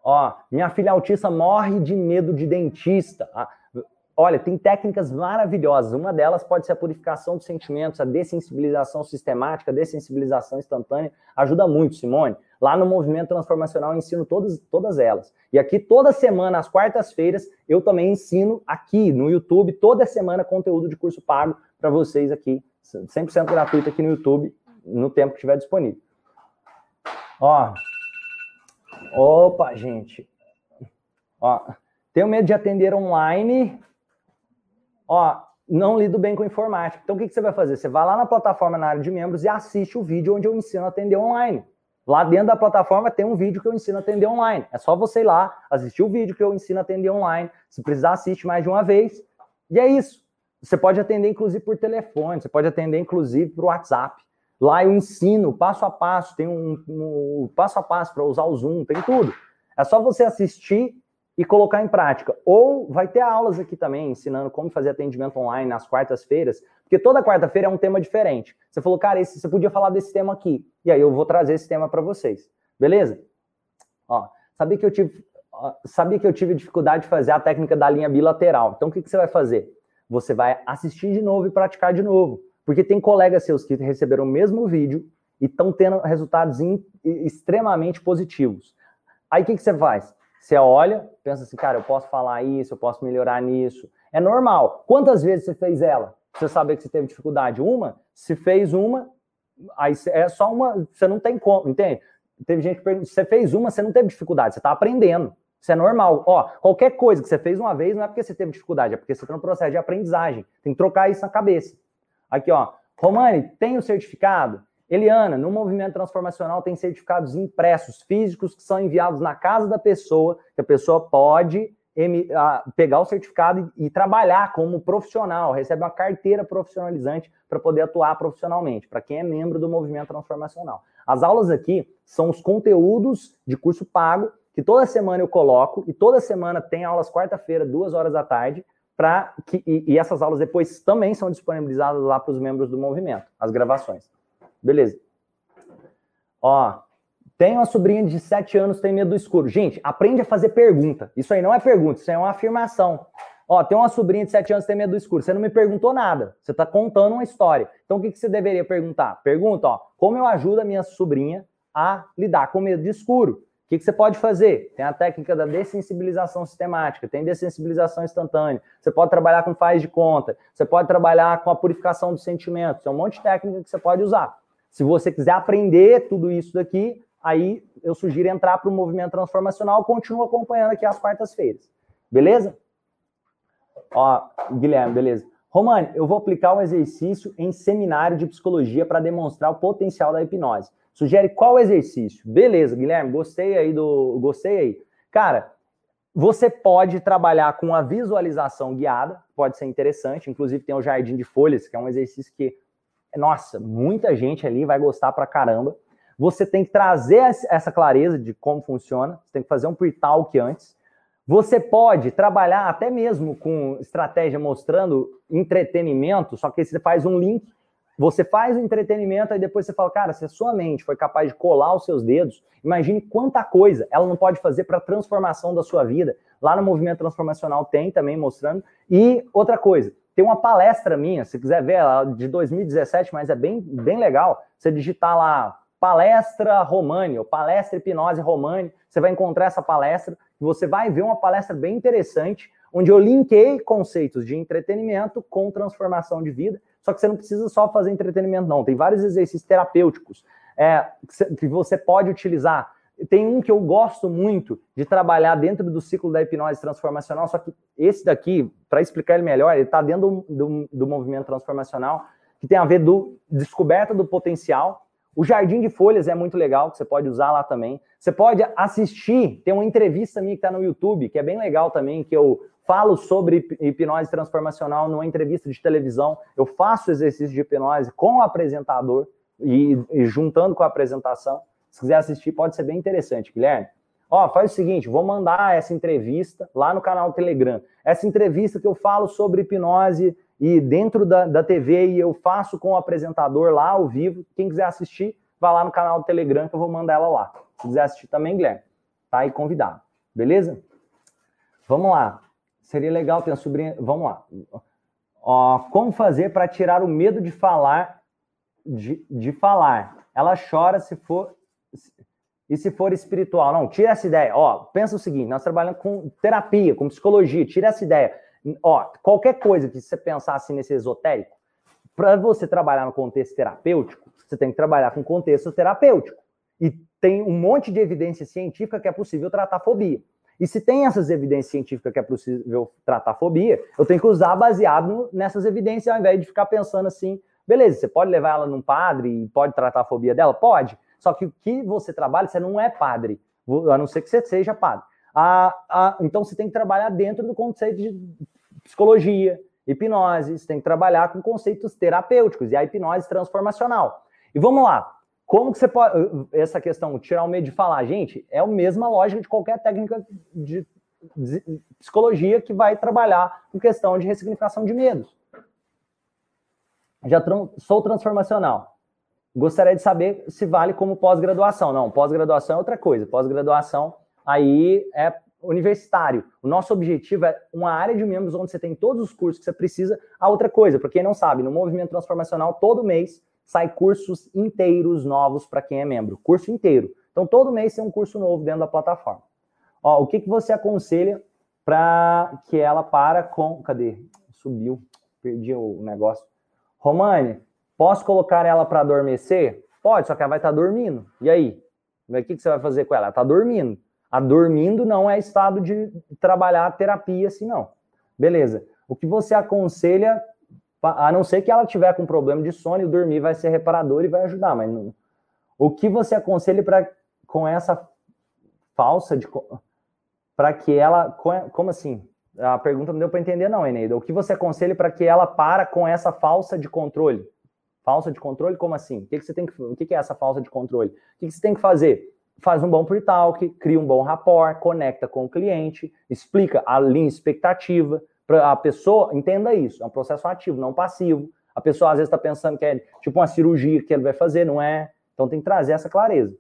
Ó, minha filha autista morre de medo de dentista. Ah, olha, tem técnicas maravilhosas. Uma delas pode ser a purificação dos sentimentos, a dessensibilização sistemática, a dessensibilização instantânea. Ajuda muito, Simone. Lá no Movimento Transformacional eu ensino todas, todas elas. E aqui, toda semana, às quartas-feiras, eu também ensino aqui no YouTube, toda semana, conteúdo de curso pago para vocês aqui, 100% gratuito aqui no YouTube, no tempo que estiver disponível. Ó, Opa, gente. Ó, tenho medo de atender online. Ó, não lido bem com informática. Então, o que, que você vai fazer? Você vai lá na plataforma na área de membros e assiste o vídeo onde eu ensino a atender online. Lá dentro da plataforma tem um vídeo que eu ensino a atender online. É só você ir lá, assistir o vídeo que eu ensino a atender online. Se precisar, assiste mais de uma vez. E é isso. Você pode atender, inclusive, por telefone. Você pode atender, inclusive, por WhatsApp. Lá eu ensino passo a passo, tem um, um passo a passo para usar o Zoom, tem tudo. É só você assistir e colocar em prática. Ou vai ter aulas aqui também ensinando como fazer atendimento online nas quartas-feiras, porque toda quarta-feira é um tema diferente. Você falou, cara, esse, você podia falar desse tema aqui. E aí eu vou trazer esse tema para vocês. Beleza? Ó, sabia que eu tive sabia que eu tive dificuldade de fazer a técnica da linha bilateral. Então o que, que você vai fazer? Você vai assistir de novo e praticar de novo. Porque tem colegas seus que receberam o mesmo vídeo e estão tendo resultados in, extremamente positivos. Aí o que, que você faz? Você olha, pensa assim, cara, eu posso falar isso, eu posso melhorar nisso. É normal. Quantas vezes você fez ela? Você sabe que você teve dificuldade? Uma? Se fez uma, aí é só uma, você não tem como, entende? Teve gente que pergunta, você fez uma, você não teve dificuldade, você está aprendendo. Isso é normal. Ó, qualquer coisa que você fez uma vez não é porque você teve dificuldade, é porque você está no processo de aprendizagem. Tem que trocar isso na cabeça. Aqui, ó. Romani, tem o certificado? Eliana, no movimento transformacional tem certificados impressos, físicos, que são enviados na casa da pessoa, que a pessoa pode pegar o certificado e, trabalhar como profissional, recebe uma carteira profissionalizante para poder atuar profissionalmente, para quem é membro do movimento transformacional. As aulas aqui são os conteúdos de curso pago, que toda semana eu coloco, e toda semana tem aulas quarta-feira, duas horas da tarde, para que e, e, essas aulas depois também são disponibilizadas lá para os membros do movimento, as gravações. Beleza. Ó, tem uma sobrinha de 7 anos tem medo do escuro. Gente, aprende a fazer pergunta. Isso aí não é pergunta, isso aí é uma afirmação. Ó, tem uma sobrinha de 7 anos tem medo do escuro. Você não me perguntou nada. Você está contando uma história. Então o que, que você deveria perguntar? Pergunta, ó, como eu ajudo a minha sobrinha a lidar com medo de escuro? que, que você pode fazer? Tem a técnica da dessensibilização sistemática, tem dessensibilização instantânea. Você pode trabalhar com faz de conta, você pode trabalhar com a purificação dos sentimentos. Tem um monte de técnica que você pode usar. Se você quiser aprender tudo isso daqui, aí eu sugiro entrar para o movimento transformacional. Continua acompanhando aqui às quartas-feiras. Beleza? Ó, Guilherme, beleza. Romane, eu vou aplicar um exercício em seminário de psicologia para demonstrar o potencial da hipnose. Sugere qual exercício? Beleza, Guilherme, gostei aí do. Gostei aí. Cara, Você pode trabalhar com a visualização guiada, pode ser interessante. Inclusive, tem o Jardim de Folhas, que é um exercício que, nossa, muita gente ali vai gostar pra caramba. Você tem que trazer essa clareza de como funciona, você tem que fazer um pre-talk antes. Você pode trabalhar até mesmo com estratégia mostrando entretenimento, só que você faz um link você faz o entretenimento e depois você fala, cara, se a sua mente foi capaz de colar os seus dedos, imagine quanta coisa ela não pode fazer para a transformação da sua vida. Lá no Movimento Transformacional tem também mostrando. E outra coisa, tem uma palestra minha, se quiser ver, ela de 2017, mas é bem, bem legal. Você digitar lá palestra Romani ou palestra hipnose Romani, você vai encontrar essa palestra você vai ver uma palestra bem interessante, onde eu linkei conceitos de entretenimento com transformação de vida só que você não precisa só fazer entretenimento, não. Tem vários exercícios terapêuticos é, que você pode utilizar. Tem um que eu gosto muito de trabalhar dentro do ciclo da hipnose transformacional, só que esse daqui, para explicar ele melhor, ele está dentro do, do, do movimento transformacional, que tem a ver do descoberta do potencial. O Jardim de Folhas é muito legal, que você pode usar lá também. Você pode assistir, tem uma entrevista minha que está no YouTube, que é bem legal também, que eu falo sobre hipnose transformacional numa entrevista de televisão, eu faço exercício de hipnose com o apresentador e, e juntando com a apresentação. Se quiser assistir, pode ser bem interessante, Guilherme. Ó, faz o seguinte, vou mandar essa entrevista lá no canal Telegram. Essa entrevista que eu falo sobre hipnose e dentro da, da TV e eu faço com o apresentador lá ao vivo. Quem quiser assistir, vai lá no canal do Telegram que eu vou mandar ela lá. Se quiser assistir também, Guilherme, tá aí convidado. Beleza? Vamos lá. Seria legal ter uma sobrinha. Vamos lá. Ó, como fazer para tirar o medo de falar? De, de falar. Ela chora se for. E se for espiritual? Não, tira essa ideia. Ó, pensa o seguinte: nós trabalhamos com terapia, com psicologia, tira essa ideia. Ó, qualquer coisa que você pensar assim nesse esotérico, para você trabalhar no contexto terapêutico, você tem que trabalhar com contexto terapêutico. E tem um monte de evidência científica que é possível tratar fobia. E se tem essas evidências científicas que é possível tratar fobia, eu tenho que usar baseado nessas evidências, ao invés de ficar pensando assim, beleza, você pode levar ela num padre e pode tratar a fobia dela? Pode. Só que o que você trabalha, você não é padre, a não ser que você seja padre. A, a, então você tem que trabalhar dentro do conceito de psicologia, hipnose, você tem que trabalhar com conceitos terapêuticos e a hipnose transformacional. E vamos lá, como que você pode. Essa questão, tirar o medo de falar, gente, é a mesma lógica de qualquer técnica de, de psicologia que vai trabalhar com questão de ressignificação de medos. Já sou transformacional. Gostaria de saber se vale como pós-graduação. Não, pós-graduação é outra coisa. Pós-graduação aí é universitário. O nosso objetivo é uma área de membros onde você tem todos os cursos que você precisa. A outra coisa, para quem não sabe, no movimento transformacional, todo mês sai cursos inteiros novos para quem é membro, curso inteiro. Então, todo mês tem um curso novo dentro da plataforma. Ó, o que, que você aconselha para que ela para com... Cadê? Subiu, perdi o negócio. Romane, posso colocar ela para adormecer? Pode, só que ela vai estar tá dormindo. E aí? O que, que você vai fazer com ela? Ela está dormindo. A dormindo não é estado de trabalhar terapia assim, não. Beleza. O que você aconselha a não ser que ela tiver com problema de sono, dormir vai ser reparador e vai ajudar, mas não. O que você aconselha para com essa falsa de para que ela como assim? A pergunta não deu para entender não, Eneida. O que você aconselha para que ela para com essa falsa de controle? Falsa de controle, como assim? O que, que você tem que, o que, que é essa falsa de controle? O que, que você tem que fazer? Faz um bom pre-talk, cria um bom rapport, conecta com o cliente, explica a linha expectativa, a pessoa entenda isso, é um processo ativo, não passivo. A pessoa às vezes está pensando que é tipo uma cirurgia que ele vai fazer, não é? Então tem que trazer essa clareza.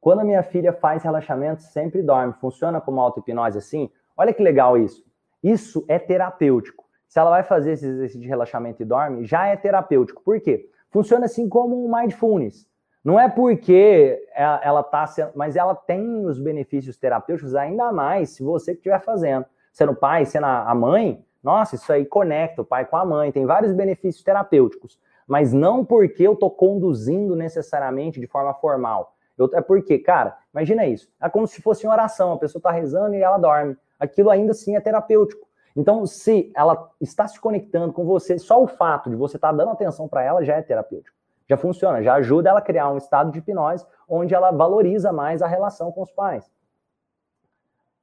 Quando a minha filha faz relaxamento, sempre dorme. Funciona como auto-hipnose assim? Olha que legal isso. Isso é terapêutico. Se ela vai fazer esse exercício de relaxamento e dorme, já é terapêutico. Por quê? Funciona assim como um mindfulness. Não é porque ela está sendo, mas ela tem os benefícios terapêuticos ainda mais se você que estiver fazendo sendo pai, sendo a mãe, nossa, isso aí conecta o pai com a mãe, tem vários benefícios terapêuticos, mas não porque eu estou conduzindo necessariamente de forma formal. Eu, é porque, cara, imagina isso. É como se fosse uma oração, a pessoa está rezando e ela dorme. Aquilo ainda assim é terapêutico. Então, se ela está se conectando com você, só o fato de você estar tá dando atenção para ela já é terapêutico. Já funciona, já ajuda ela a criar um estado de hipnose onde ela valoriza mais a relação com os pais.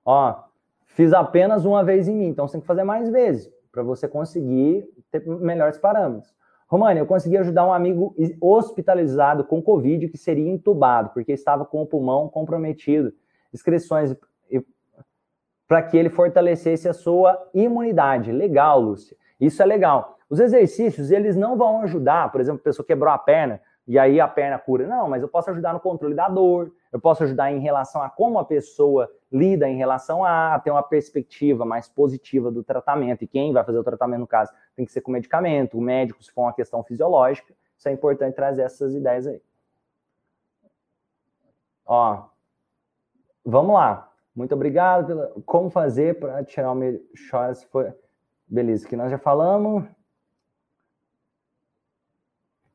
Ó, fiz apenas uma vez em mim, então você tem que fazer mais vezes para você conseguir ter melhores parâmetros. România, eu consegui ajudar um amigo hospitalizado com Covid que seria entubado, porque estava com o pulmão comprometido. Inscrições para que ele fortalecesse a sua imunidade. Legal, Lúcia. Isso é legal. Os exercícios, eles não vão ajudar, por exemplo, a pessoa quebrou a perna e aí a perna cura. Não, mas eu posso ajudar no controle da dor, eu posso ajudar em relação a como a pessoa lida em relação a ter uma perspectiva mais positiva do tratamento. E quem vai fazer o tratamento, no caso, tem que ser com medicamento, o médico, se for uma questão fisiológica. Isso é importante trazer essas ideias aí. Ó, vamos lá. Muito obrigado. Pela... Como fazer para tirar o meu se foi. Beleza, que nós já falamos.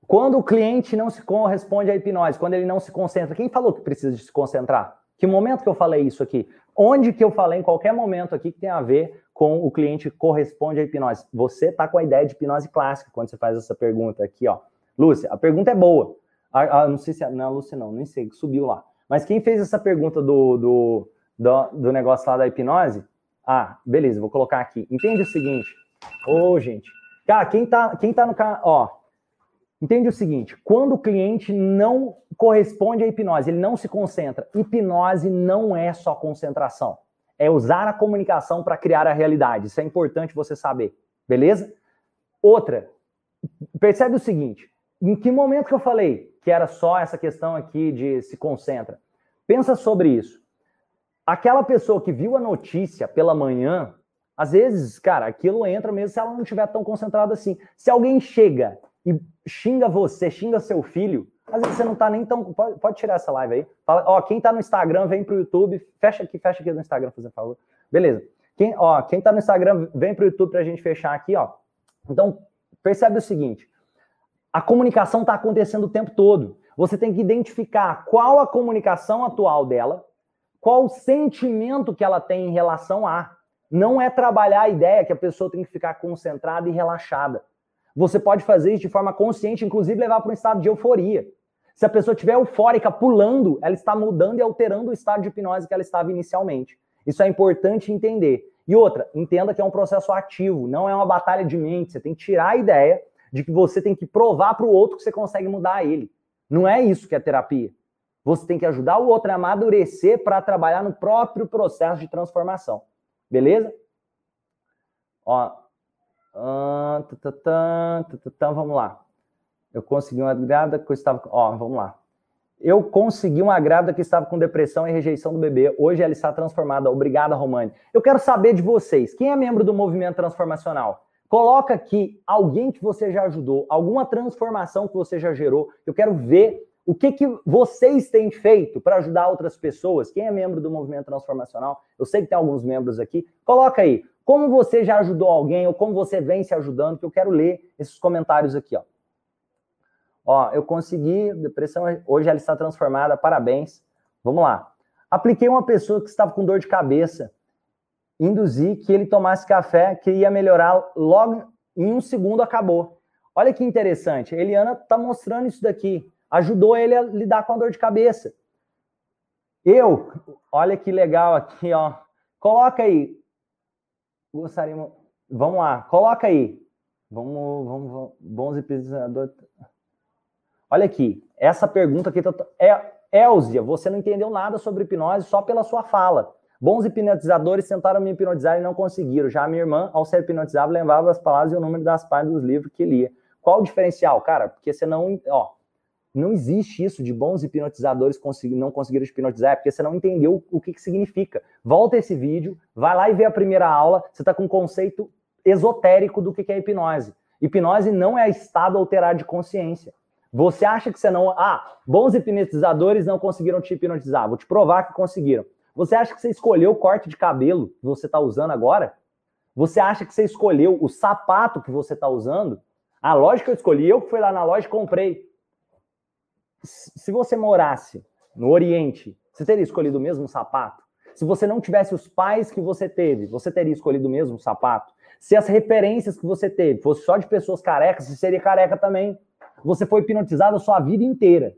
Quando o cliente não se corresponde à hipnose, quando ele não se concentra, quem falou que precisa de se concentrar? Que momento que eu falei isso aqui? Onde que eu falei em qualquer momento aqui que tem a ver com o cliente corresponde à hipnose? Você tá com a ideia de hipnose clássica quando você faz essa pergunta aqui, ó. Lúcia, a pergunta é boa. Não sei se. Não, Lúcia, não, nem sei, subiu lá. Mas quem fez essa pergunta do, do, do, do negócio lá da hipnose? Ah, beleza, vou colocar aqui. Entende o seguinte? Ô, oh, gente. Cara, quem tá, quem tá no canal. Ó, Entende o seguinte: quando o cliente não corresponde à hipnose, ele não se concentra. Hipnose não é só concentração. É usar a comunicação para criar a realidade. Isso é importante você saber. Beleza? Outra, percebe o seguinte: em que momento que eu falei que era só essa questão aqui de se concentra? Pensa sobre isso. Aquela pessoa que viu a notícia pela manhã, às vezes, cara, aquilo entra mesmo se ela não estiver tão concentrada assim. Se alguém chega e xinga você, xinga seu filho, às vezes você não tá nem tão. Pode, pode tirar essa live aí. Fala, ó, quem tá no Instagram, vem pro YouTube. Fecha aqui, fecha aqui no Instagram, por favor. Beleza. Quem, ó, quem tá no Instagram, vem pro YouTube pra gente fechar aqui, ó. Então, percebe o seguinte: a comunicação tá acontecendo o tempo todo. Você tem que identificar qual a comunicação atual dela, qual o sentimento que ela tem em relação a. Não é trabalhar a ideia que a pessoa tem que ficar concentrada e relaxada. Você pode fazer isso de forma consciente, inclusive levar para um estado de euforia. Se a pessoa estiver eufórica, pulando, ela está mudando e alterando o estado de hipnose que ela estava inicialmente. Isso é importante entender. E outra, entenda que é um processo ativo, não é uma batalha de mente. Você tem que tirar a ideia de que você tem que provar para o outro que você consegue mudar ele. Não é isso que é terapia. Você tem que ajudar o outro a amadurecer para trabalhar no próprio processo de transformação. Beleza? Ó, vamos lá. Eu consegui uma grávida que eu estava. Ó, vamos lá. Eu consegui uma grávida que estava com depressão e rejeição do bebê. Hoje ela está transformada. Obrigada, Romane. Eu quero saber de vocês. Quem é membro do movimento transformacional? Coloca aqui alguém que você já ajudou, alguma transformação que você já gerou. Eu quero ver o que, que vocês têm feito para ajudar outras pessoas. Quem é membro do movimento transformacional? Eu sei que tem alguns membros aqui. Coloca aí. Como você já ajudou alguém ou como você vem se ajudando, que eu quero ler esses comentários aqui, ó. Ó, eu consegui, depressão, hoje ela está transformada, parabéns. Vamos lá. Apliquei uma pessoa que estava com dor de cabeça, induzi que ele tomasse café, que ia melhorar logo em um segundo acabou. Olha que interessante, a Eliana está mostrando isso daqui, ajudou ele a lidar com a dor de cabeça. Eu, olha que legal aqui, ó. Coloca aí, gostaríamos. Vamos lá, coloca aí. Vamos, vamos, vamos. bons pesquisadores. Olha aqui, essa pergunta aqui tá é Elzia, você não entendeu nada sobre hipnose só pela sua fala. Bons hipnotizadores tentaram me hipnotizar e não conseguiram. Já a minha irmã, ao ser hipnotizada, lembrava as palavras e o número das páginas dos livros que lia. Qual o diferencial? Cara, porque você não. Ó, não existe isso de bons hipnotizadores não conseguiram hipnotizar, é porque você não entendeu o que, que significa. Volta esse vídeo, vai lá e vê a primeira aula, você está com um conceito esotérico do que, que é hipnose. Hipnose não é estado alterado de consciência. Você acha que você não. Ah, bons hipnotizadores não conseguiram te hipnotizar. Vou te provar que conseguiram. Você acha que você escolheu o corte de cabelo que você está usando agora? Você acha que você escolheu o sapato que você está usando? Ah, lógico que eu escolhi. Eu que fui lá na loja e comprei se você morasse no Oriente, você teria escolhido o mesmo sapato? Se você não tivesse os pais que você teve, você teria escolhido o mesmo sapato? Se as referências que você teve fossem só de pessoas carecas, você seria careca também. Você foi hipnotizado a sua vida inteira.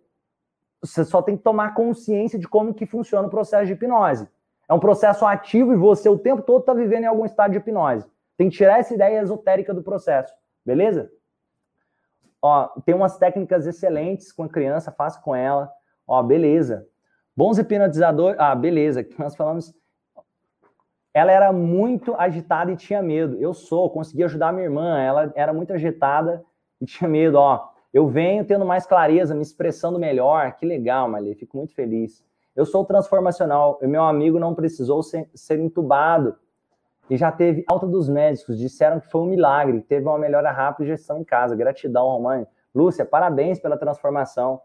Você só tem que tomar consciência de como que funciona o processo de hipnose. É um processo ativo e você o tempo todo está vivendo em algum estado de hipnose. Tem que tirar essa ideia esotérica do processo, beleza? Ó, tem umas técnicas excelentes com a criança, faça com ela. Ó, beleza. Bons hipnotizadores. Ah, beleza. Nós falamos. Ela era muito agitada e tinha medo. Eu sou, consegui ajudar minha irmã. Ela era muito agitada e tinha medo. Ó, eu venho tendo mais clareza, me expressando melhor. Que legal, Malê. Fico muito feliz. Eu sou transformacional. Meu amigo não precisou ser, ser entubado e já teve alta dos médicos, disseram que foi um milagre, teve uma melhora rápida e gestão em casa. Gratidão, Romani. Lúcia, parabéns pela transformação.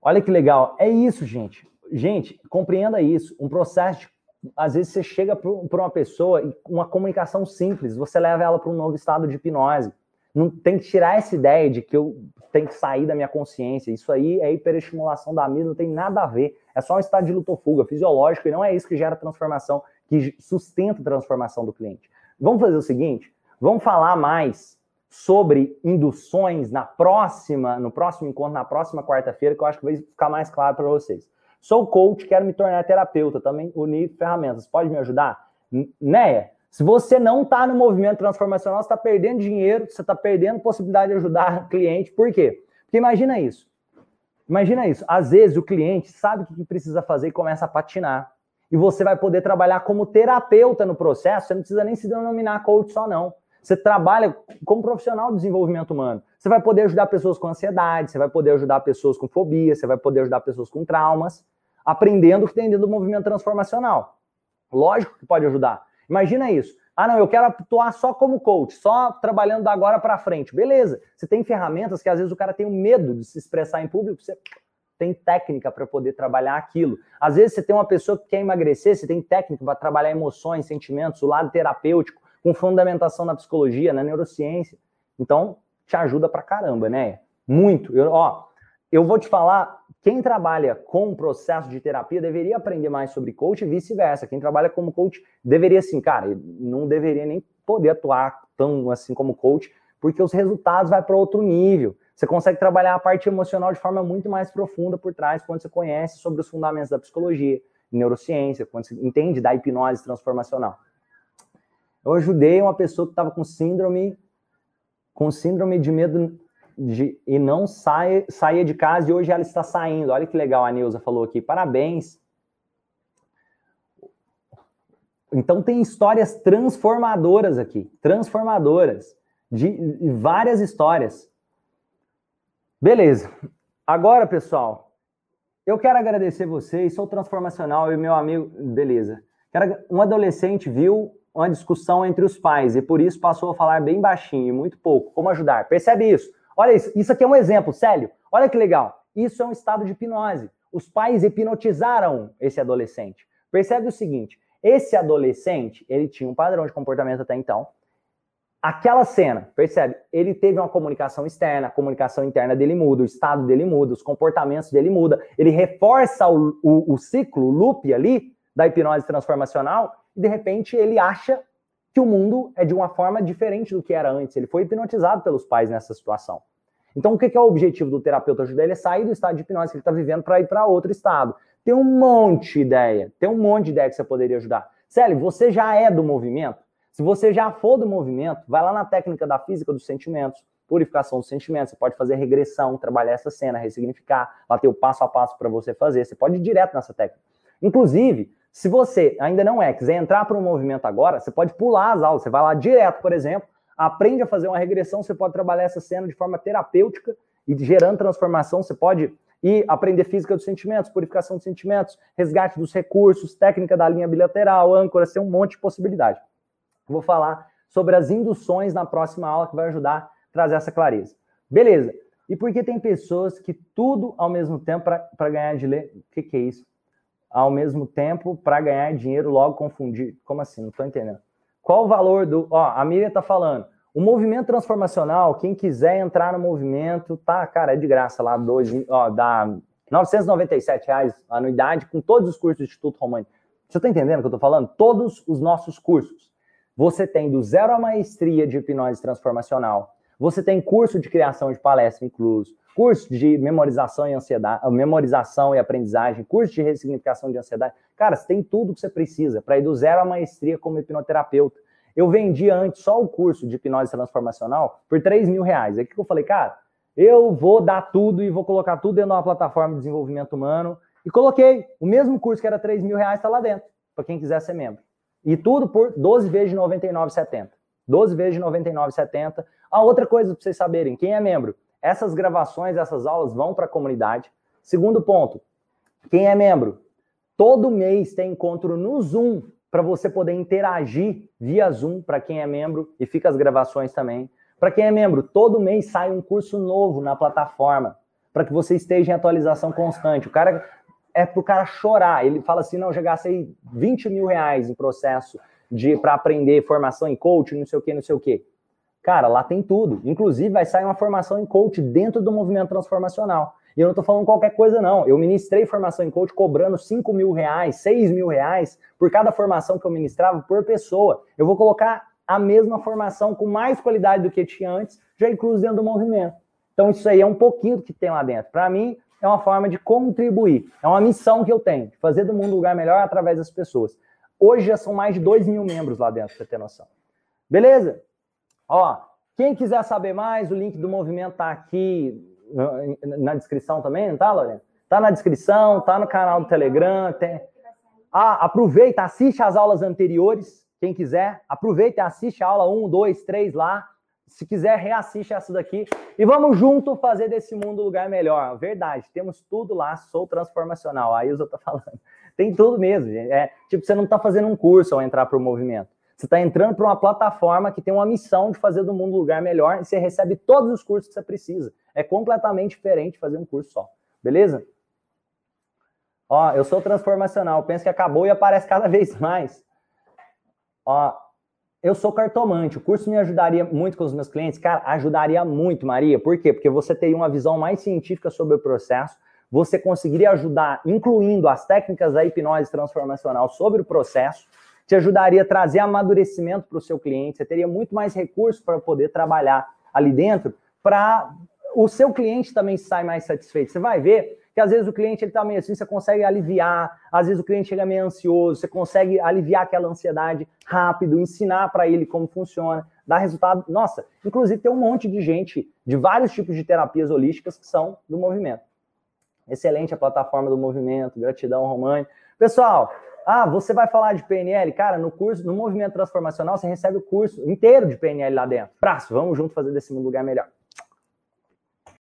Olha que legal. É isso, gente. Gente, compreenda isso. Um processo, de, às vezes você chega para uma pessoa e uma comunicação simples, você leva ela para um novo estado de hipnose. Não tem que tirar essa ideia de que eu tenho que sair da minha consciência. Isso aí é hiperestimulação da mídia, não tem nada a ver. É só um estado de luto-fuga fisiológico e não é isso que gera transformação que sustenta a transformação do cliente. Vamos fazer o seguinte, vamos falar mais sobre induções na próxima, no próximo encontro, na próxima quarta-feira, que eu acho que vai ficar mais claro para vocês. Sou coach, quero me tornar terapeuta, também unir ferramentas. Pode me ajudar? Né? Se você não está no movimento transformacional, você está perdendo dinheiro, você está perdendo possibilidade de ajudar o cliente. Por quê? Porque imagina isso. Imagina isso. Às vezes o cliente sabe o que precisa fazer e começa a patinar e você vai poder trabalhar como terapeuta no processo. Você não precisa nem se denominar coach só, não. Você trabalha como profissional de desenvolvimento humano. Você vai poder ajudar pessoas com ansiedade, você vai poder ajudar pessoas com fobia, você vai poder ajudar pessoas com traumas, aprendendo o que tem dentro do movimento transformacional. Lógico que pode ajudar. Imagina isso. Ah, não, eu quero atuar só como coach, só trabalhando da agora para frente. Beleza. Você tem ferramentas que às vezes o cara tem um medo de se expressar em público, você tem técnica para poder trabalhar aquilo. Às vezes você tem uma pessoa que quer emagrecer, você tem técnica para trabalhar emoções, sentimentos, o lado terapêutico, com fundamentação na psicologia, na neurociência. Então, te ajuda pra caramba, né? Muito. Eu, ó, eu vou te falar, quem trabalha com processo de terapia deveria aprender mais sobre coach e vice-versa. Quem trabalha como coach deveria, assim, cara, não deveria nem poder atuar tão assim como coach, porque os resultados vai para outro nível. Você consegue trabalhar a parte emocional de forma muito mais profunda por trás quando você conhece sobre os fundamentos da psicologia, neurociência, quando você entende da hipnose transformacional. Eu ajudei uma pessoa que estava com síndrome com síndrome de medo de, e não sai, saía de casa e hoje ela está saindo. Olha que legal a Neuza falou aqui. Parabéns. Então tem histórias transformadoras aqui, transformadoras, de várias histórias. Beleza. Agora, pessoal, eu quero agradecer vocês. Sou transformacional e meu amigo. Beleza. Um adolescente viu uma discussão entre os pais e por isso passou a falar bem baixinho e muito pouco. Como ajudar? Percebe isso? Olha isso. Isso aqui é um exemplo, sério. Olha que legal. Isso é um estado de hipnose. Os pais hipnotizaram esse adolescente. Percebe o seguinte: esse adolescente, ele tinha um padrão de comportamento até então aquela cena, percebe? Ele teve uma comunicação externa, a comunicação interna dele muda, o estado dele muda, os comportamentos dele muda, ele reforça o, o, o ciclo, o loop ali da hipnose transformacional e de repente ele acha que o mundo é de uma forma diferente do que era antes. Ele foi hipnotizado pelos pais nessa situação. Então, o que é o objetivo do terapeuta ajudar ele? É sair do estado de hipnose que ele está vivendo para ir para outro estado. Tem um monte de ideia, tem um monte de ideia que você poderia ajudar. Célio, você já é do movimento? Se você já for do movimento, vai lá na técnica da física dos sentimentos, purificação dos sentimentos. Você pode fazer regressão, trabalhar essa cena, ressignificar, lá ter o passo a passo para você fazer. Você pode ir direto nessa técnica. Inclusive, se você ainda não é, quiser entrar para o movimento agora, você pode pular as aulas. Você vai lá direto, por exemplo, aprende a fazer uma regressão. Você pode trabalhar essa cena de forma terapêutica e gerando transformação. Você pode ir aprender física dos sentimentos, purificação dos sentimentos, resgate dos recursos, técnica da linha bilateral, âncora, tem um monte de possibilidade. Vou falar sobre as induções na próxima aula que vai ajudar a trazer essa clareza. Beleza. E por que tem pessoas que tudo ao mesmo tempo para ganhar dinheiro? O que, que é isso? Ao mesmo tempo para ganhar dinheiro, logo confundir. Como assim? Não estou entendendo. Qual o valor do. Ó, a Miriam está falando. O movimento transformacional, quem quiser entrar no movimento, tá, cara, é de graça lá, dois, ó, dá 997 reais a anuidade com todos os cursos do Instituto Romani. Você está entendendo o que eu estou falando? Todos os nossos cursos. Você tem do zero à maestria de hipnose transformacional. Você tem curso de criação de palestra incluso, curso de memorização e ansiedade, memorização e aprendizagem, curso de ressignificação de ansiedade. Cara, você tem tudo que você precisa para ir do zero à maestria como hipnoterapeuta. Eu vendi antes só o curso de hipnose transformacional por 3 mil reais. Aí que eu falei, cara, eu vou dar tudo e vou colocar tudo dentro de uma plataforma de desenvolvimento humano. E coloquei. O mesmo curso que era 3 mil reais está lá dentro, para quem quiser ser membro. E tudo por 12 vezes de 99,70. 12 vezes de 99,70. A outra coisa para vocês saberem, quem é membro, essas gravações, essas aulas vão para a comunidade. Segundo ponto, quem é membro, todo mês tem encontro no Zoom para você poder interagir via Zoom para quem é membro e fica as gravações também. Para quem é membro, todo mês sai um curso novo na plataforma para que você esteja em atualização constante. O cara é para o cara chorar. Ele fala assim: não, já gastei 20 mil reais em processo de para aprender formação em coaching, não sei o que, não sei o que. Cara, lá tem tudo. Inclusive, vai sair uma formação em coach dentro do movimento transformacional. E eu não estou falando qualquer coisa, não. Eu ministrei formação em coach cobrando 5 mil reais, 6 mil reais por cada formação que eu ministrava por pessoa. Eu vou colocar a mesma formação com mais qualidade do que tinha antes, já incluso dentro do movimento. Então, isso aí é um pouquinho do que tem lá dentro. Para mim, é uma forma de contribuir. É uma missão que eu tenho, fazer do mundo um lugar melhor através das pessoas. Hoje já são mais de 2 mil membros lá dentro, pra você ter noção. Beleza? Ó, quem quiser saber mais, o link do movimento tá aqui na descrição também, não tá, Lorena? Tá na descrição, tá no canal do Telegram. Tem... Ah, aproveita, assiste as aulas anteriores, quem quiser. Aproveita e assiste a aula 1, 2, 3 lá. Se quiser, reassiste essa daqui. E vamos junto fazer desse mundo lugar melhor. Verdade, temos tudo lá, sou transformacional. A Ilza tá falando. Tem tudo mesmo, gente. É, tipo, você não tá fazendo um curso ao entrar para o movimento. Você está entrando para uma plataforma que tem uma missão de fazer do mundo um lugar melhor e você recebe todos os cursos que você precisa. É completamente diferente fazer um curso só. Beleza? Ó, eu sou transformacional. Penso que acabou e aparece cada vez mais. Ó, eu sou cartomante. O curso me ajudaria muito com os meus clientes. Cara, ajudaria muito, Maria. Por quê? Porque você teria uma visão mais científica sobre o processo. Você conseguiria ajudar, incluindo as técnicas da hipnose transformacional sobre o processo te ajudaria a trazer amadurecimento para o seu cliente, você teria muito mais recursos para poder trabalhar ali dentro, para o seu cliente também sair mais satisfeito. Você vai ver que às vezes o cliente ele está meio assim, você consegue aliviar, às vezes o cliente chega meio ansioso, você consegue aliviar aquela ansiedade rápido, ensinar para ele como funciona, dar resultado. Nossa, inclusive tem um monte de gente de vários tipos de terapias holísticas que são do movimento. Excelente a plataforma do movimento, gratidão, Romani. Pessoal, ah, você vai falar de PNL? Cara, no curso, no movimento transformacional, você recebe o curso inteiro de PNL lá dentro. Praço, vamos junto fazer desse mundo lugar melhor.